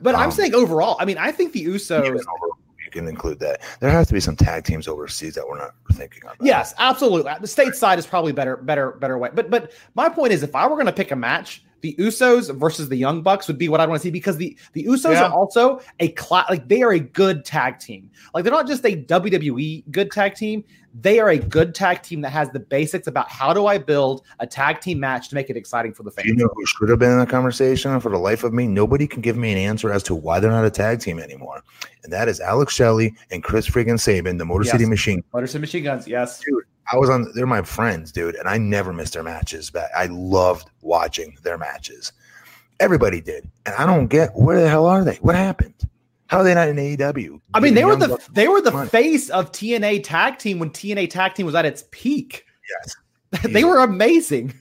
But I'm Um, saying overall, I mean, I think the Usos. you can include that. There has to be some tag teams overseas that we're not thinking of. Yes, absolutely. The stateside is probably better, better, better way. But but my point is, if I were going to pick a match, the Usos versus the Young Bucks would be what I want to see because the the Usos Yeah. are also a cla- like they are a good tag team. Like they're not just a WWE good tag team. They are a good tag team that has the basics about how do I build a tag team match to make it exciting for the fans. You know who should have been in the conversation? For the life of me, nobody can give me an answer as to why they're not a tag team anymore. And that is Alex Shelley and Chris friggin' Sabin, the Motor Yes. City Machine. Motors and Machine Guns, yes. I was on. They're my friends, dude, and I never missed their matches. But I loved watching their matches. Everybody did, and I don't get where the hell are they? What happened? How are they not in AEW? I mean, they were the they were the money. face of TNA tag team when TNA tag team was at its peak. yes, they were amazing.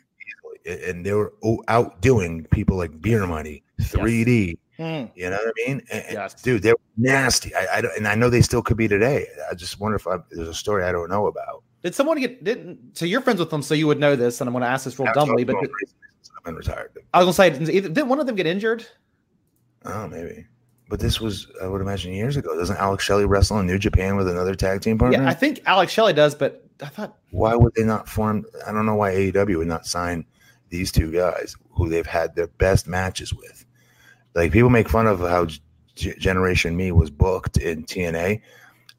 and they were outdoing people like Beer Money, 3D. Hmm. You know what I mean? And- Yes. dude, they're nasty. I, I don't, and I know they still could be today. I just wonder if I, there's a story I don't know about. Did someone get didn't so you're friends with them, so you would know this, and I'm going to ask this real I've dumbly, but to them recently since I've been retired. I was going to say, didn't didn't one of them get injured? Oh, maybe. But this was, I would imagine, years ago. Doesn't Alex Shelley wrestle in New Japan with another tag team partner? Yeah, I think Alex Shelley does, but I thought why would they not form? I don't know why AEW would not sign these two guys who they've had their best matches with. Like people make fun of how G- Generation Me was booked in TNA.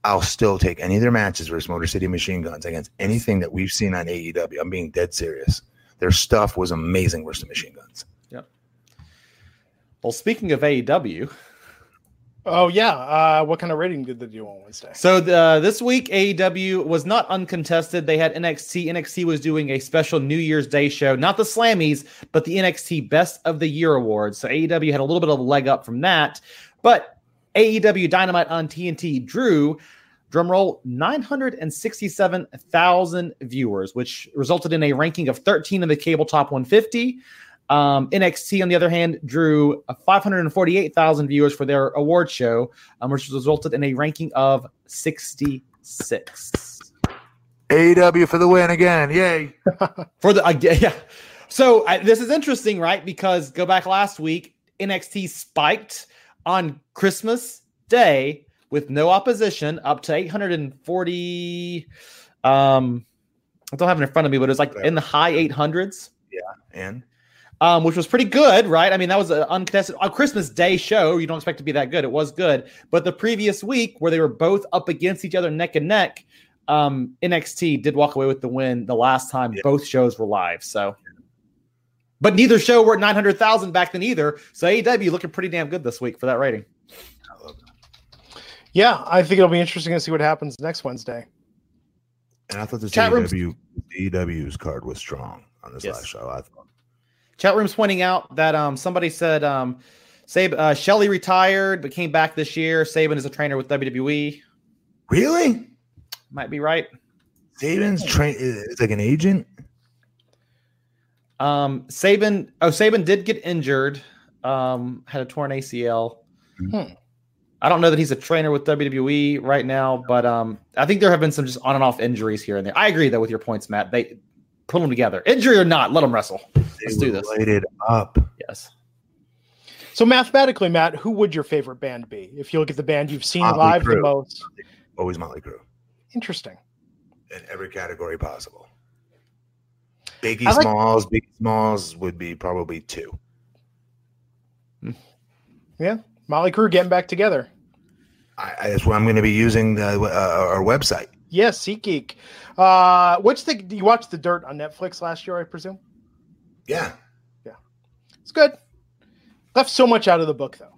I'll still take any of their matches versus Motor City Machine Guns against anything that we've seen on AEW. I'm being dead serious. Their stuff was amazing versus the Machine Guns. Yep. Well, speaking of AEW, Oh yeah. Uh, what kind of rating did they do on Wednesday? so the, this week AEW was not uncontested. They had NXT. NXT was doing a special New Year's Day show, not the Slammies, but the NXT Best of the Year Awards. So AEW had a little bit of a leg up from that, but AEW Dynamite on TNT drew drumroll 967,000 viewers, which resulted in a ranking of 13 in the cable top 150. Um, NXT, on the other hand, drew uh, 548,000 viewers for their award show, um, which resulted in a ranking of 66 AEW for the win again. Yay. for the uh, yeah. So I, this is interesting, right? Because go back last week, NXT spiked on Christmas Day with no opposition, up to 840. Um, I don't have it in front of me, but it was like in the high 800s. Yeah, And um, which was pretty good, right? I mean, that was an uncontested a Christmas Day show. You don't expect to be that good. It was good, but the previous week where they were both up against each other neck and neck, um, NXT did walk away with the win the last time Yeah. both shows were live. So, but neither show were at nine hundred thousand back then either. So AEW looking pretty damn good this week for that rating. I love it. Yeah, I think it'll be interesting to see what happens next Wednesday. And I thought this Chat rooms- AEW, AEW's card was strong on this Yes. last show. I thought. Chat room's pointing out that um, somebody said um, Sab- uh, Shelley retired but came back this year. Sabin is a trainer with WWE. Really? Might be right. Sabin's train is like an agent. Um, Sabin. Oh, Sabin did get injured. Um, had a torn ACL. Hmm. I don't know that he's a trainer with WWE right now, but um, I think there have been some just on and off injuries here and there. I agree though with your points, Matt. They put them together, injury or not, let them wrestle. Let's They do were this. Lighted up. Yes. So mathematically, Matt, who would your favorite band be if you look at the band you've seen Motley live the most? Always Motley Crue Interesting. in every category possible. Biggie like- Smalls, Biggie Smalls would be probably two. Yeah, Motley Crue getting back together. I, I, that's where I'm going to be using the, uh, our website. Yes, SeatGeek. Uh, what's the? You watched the Dirt on Netflix last year, I presume. Yeah. Yeah. It's good. Left so much out of the book though.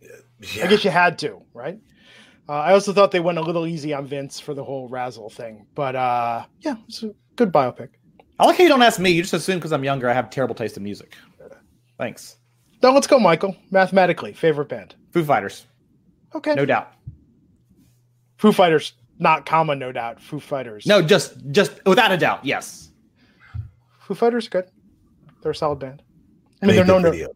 yeah. I guess you had to, right? Uh, I also thought they went a little easy on Vince for the whole Razzle thing, but uh, yeah, it's a good biopic. I like how you don't ask me. You just assume because I'm younger, I have terrible taste in music. Thanks. Now let's go, Michael. Mathematically, favorite band. Foo Fighters, Okay. no doubt. Foo Fighters, not comma, no doubt. Foo Fighters. No, just just without a doubt, yes. Foo Fighters, good. They're a solid band. I Made mean, they're no, video.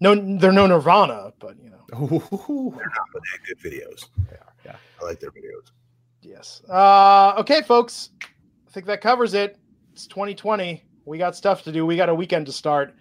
no, they're no Nirvana, but you know, Ooh. They're not, but they had good videos. they are. Yeah. I like their videos. Yes. Uh, okay, folks. I think that covers it. It's 2020. We got stuff to do. We got a weekend to start.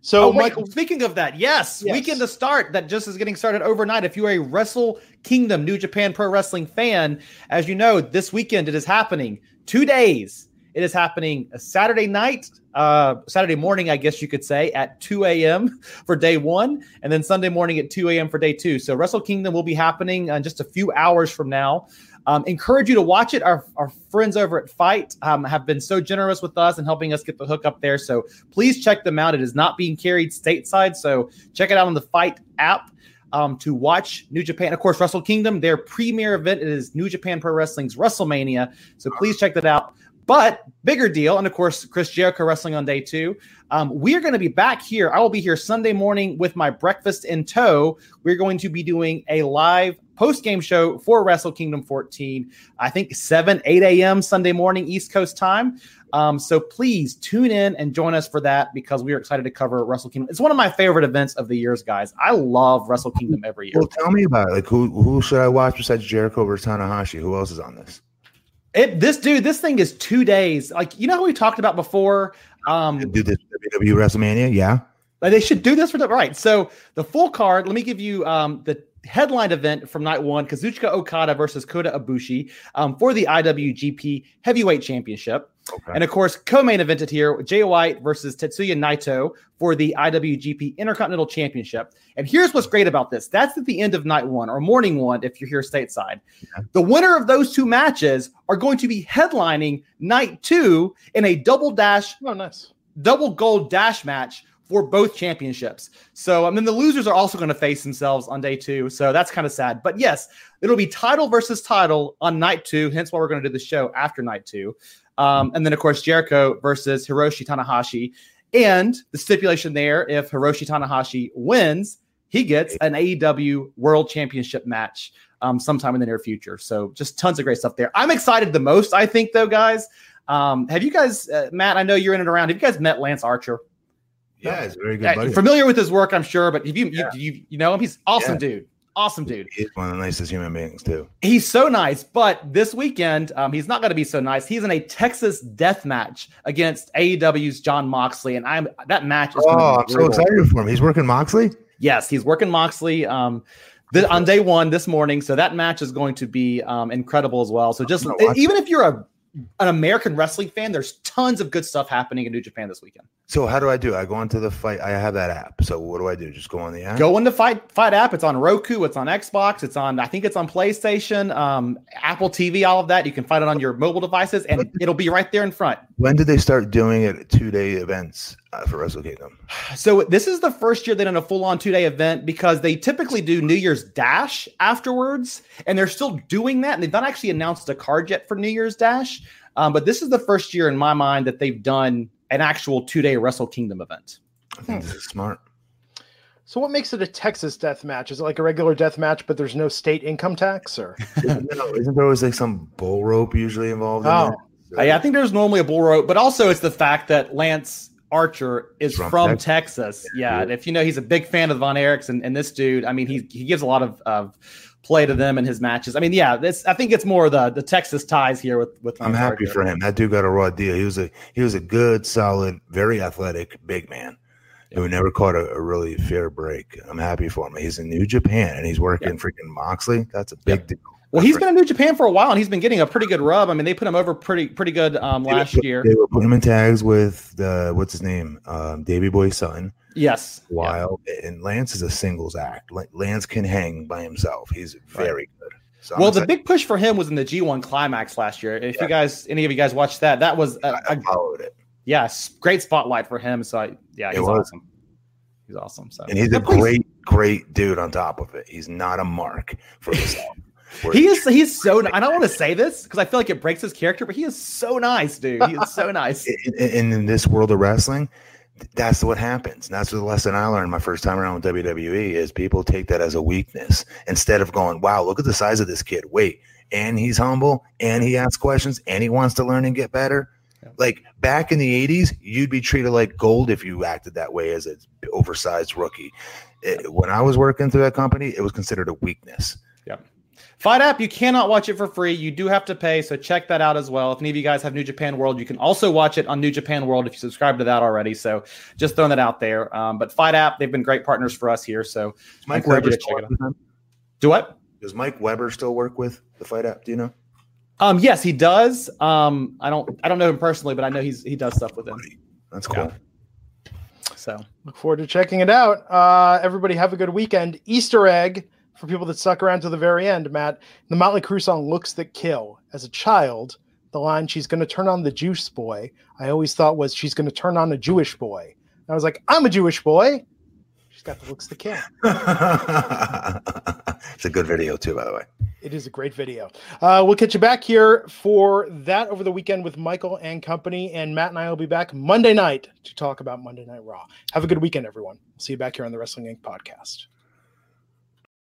So, Oh, wait, Michael, speaking of that, yes, Yes. weekend to start that just is getting started overnight. If you're a Wrestle Kingdom New Japan Pro Wrestling fan, as you know, this weekend it is happening two days. It is happening a Saturday night, uh, Saturday morning, I guess you could say, at 2 a.m. for day one, and then Sunday morning at 2 a.m. for day two. So Wrestle Kingdom will be happening in just a few hours from now. Um, encourage you to watch it. Our, our friends over at FITE um, have been so generous with us and helping us get the hook up there. So please check them out. It is not being carried stateside. So check it out on the FITE app um, to watch New Japan. Of course, Wrestle Kingdom, their premier event is New Japan Pro Wrestling's WrestleMania. So please check that out. But bigger deal, and of course, Chris Jericho wrestling on day two. Um, we're going to be back here. I will be here Sunday morning with my breakfast in tow. We're going to be doing a live post game show for Wrestle Kingdom 14. I think 7, 8 a.m. Sunday morning, East Coast time. Um, so please tune in and join us for that because we are excited to cover Wrestle Kingdom. It's one of my favorite events of the years, guys. I love Wrestle Kingdom every year. Well, tell me about it. Like, who who should I watch besides Jericho versus Tanahashi? Who else is on this? It, this dude, this thing is two days. Like you know how we talked about before. Um, Do this WWE WrestleMania? Yeah. Like, They should do this for the right. So the full card. Let me give you um, the headline event from night one: Kazuchika Okada versus Kota Ibushi um, for the IWGP Heavyweight Championship. Okay. And of course, co-main evented here: Jay White versus Tetsuya Naito for the IWGP Intercontinental Championship. And here's what's great about this: that's at the end of night one or morning one if you're here stateside. The winner of those two matches are going to be headlining night two in a double dash oh, nice. double gold dash match for both championships. So, I mean, the losers are also going to face themselves on day two. So that's kind of sad. But yes, it'll be title versus title on night two. Hence why we're going to do the show after night two. Um, and then, of course, Jericho versus Hiroshi Tanahashi. And the stipulation there if Hiroshi Tanahashi wins, he gets an AEW World Championship match um, sometime in the near future. So just tons of great stuff there. I'm excited the most, I think, though, guys. Um, have you guys, uh, Matt? I know you're in and around. Have you guys met Lance Archer? Yeah, it's a very good buddy. familiar with his work, I'm sure, but if you, Yeah. you, you, you know him? He's awesome, Yeah. dude. Awesome, dude. He's one of the nicest human beings too. He's so nice, but this weekend, um, he's not going to be so nice. He's in a Texas death match against AEW's Jon Moxley, and I'm that match is. Oh, I'm so excited for him. He's working Moxley. Yes, he's working Moxley um, th- on day one this morning, so that match is going to be um, incredible as well. So just I'm gonna watch even if you're a an American wrestling fan, there's tons of good stuff happening in New Japan this weekend. So how do I do? I go onto the fight. I have that app. So what do I do? Just go on the app. Go into FITE FITE app. It's on Roku. It's on Xbox. It's on I think it's on PlayStation, um, Apple TV, all of that. You can find it on your mobile devices, and it'll be right there in front. When did they start doing it? Two day events uh, for Wrestle Kingdom. So this is the first year they done a full on two day event because they typically do New Year's Dash afterwards, and they're still doing that. And they've not actually announced a card yet for New Year's Dash, um, but this is the first year in my mind that they've done an actual two day Wrestle Kingdom event. I think this is smart. So, what makes it a Texas death match? Is it like a regular death match, but there's no state income tax, or Isn't there, isn't there always like some bull rope usually involved? Oh. in there? Uh, yeah, I think there's normally a bull rope, but also it's the fact that Lance Archer is From from, Texas. Texas. Yeah, and if you know, he's a big fan of Von Erichs, and, and this dude, I mean, he he gives a lot of, of play to them in his matches. I mean, yeah, this I think it's more the the Texas ties here with with. I'm happy for him. That dude got a raw deal. He was a he was a good, solid, very athletic big man who never caught a, a really fair break. I'm happy for him. He's in New Japan and he's working freaking Moxley. That's a big deal. Well, he's been in New Japan for a while, and he's been getting a pretty good rub. I mean, they put him over pretty pretty good um, They last put- year. They were putting him in tags with the what's his name, um, Davy Boy's son. Yes. Yeah. Wild and Lance is a singles act. Lance can hang by himself. He's very good. So Well, the big push for him was in the G1 climax last year. If you guys, any of you guys watched that, that was a, I followed it. yes, great spotlight for him. So I, yeah, he's awesome. He's awesome. So and he's a great, great dude on top of it. He's not a mark for himself. he is he's so I don't want to say this because I feel like it breaks his character, but he is so nice, dude. He is so nice. in, in this world of wrestling, that's what happens. And that's the lesson I learned my first time around with WWE is people take that as a weakness instead of going, wow, look at the size of this kid. Wait, and he's humble and he asks questions and he wants to learn and get better. Like back in the 80s, you'd be treated like gold if you acted that way as an oversized rookie. It, when I was working through that company, it was considered a weakness. Yep. FITE app, you cannot watch it for free. You do have to pay, so check that out as well. If any of you guys have New Japan World, you can also watch it on New Japan World if you subscribe to that already. So just throwing that out there. Um, but FITE app, they've been great partners for us here. So Mike Weber check it out. Do what? Does Mike Weber still work with the FITE app? Do you know? Um, yes, he does. Um, I don't I don't know him personally, but I know he's he does stuff with him. That's cool. Yeah. So look forward to checking it out. Uh, everybody have a good weekend. Easter egg for people that stuck around to the very end, Matt. The Motley Crue song "Looks That Kill." As a child, the line "She's going to turn on the juice boy," I always thought was "She's going to turn on a Jewish boy." And I was like, "I'm a Jewish boy." She's got the looks to kill. it's a good video too, by the way. It is a great video. Uh, we'll catch you back here for that over the weekend with Michael and company, and Matt and I will be back Monday night to talk about Monday Night Raw. Have a good weekend, everyone. We'll see you back here on the Wrestling Inc. podcast.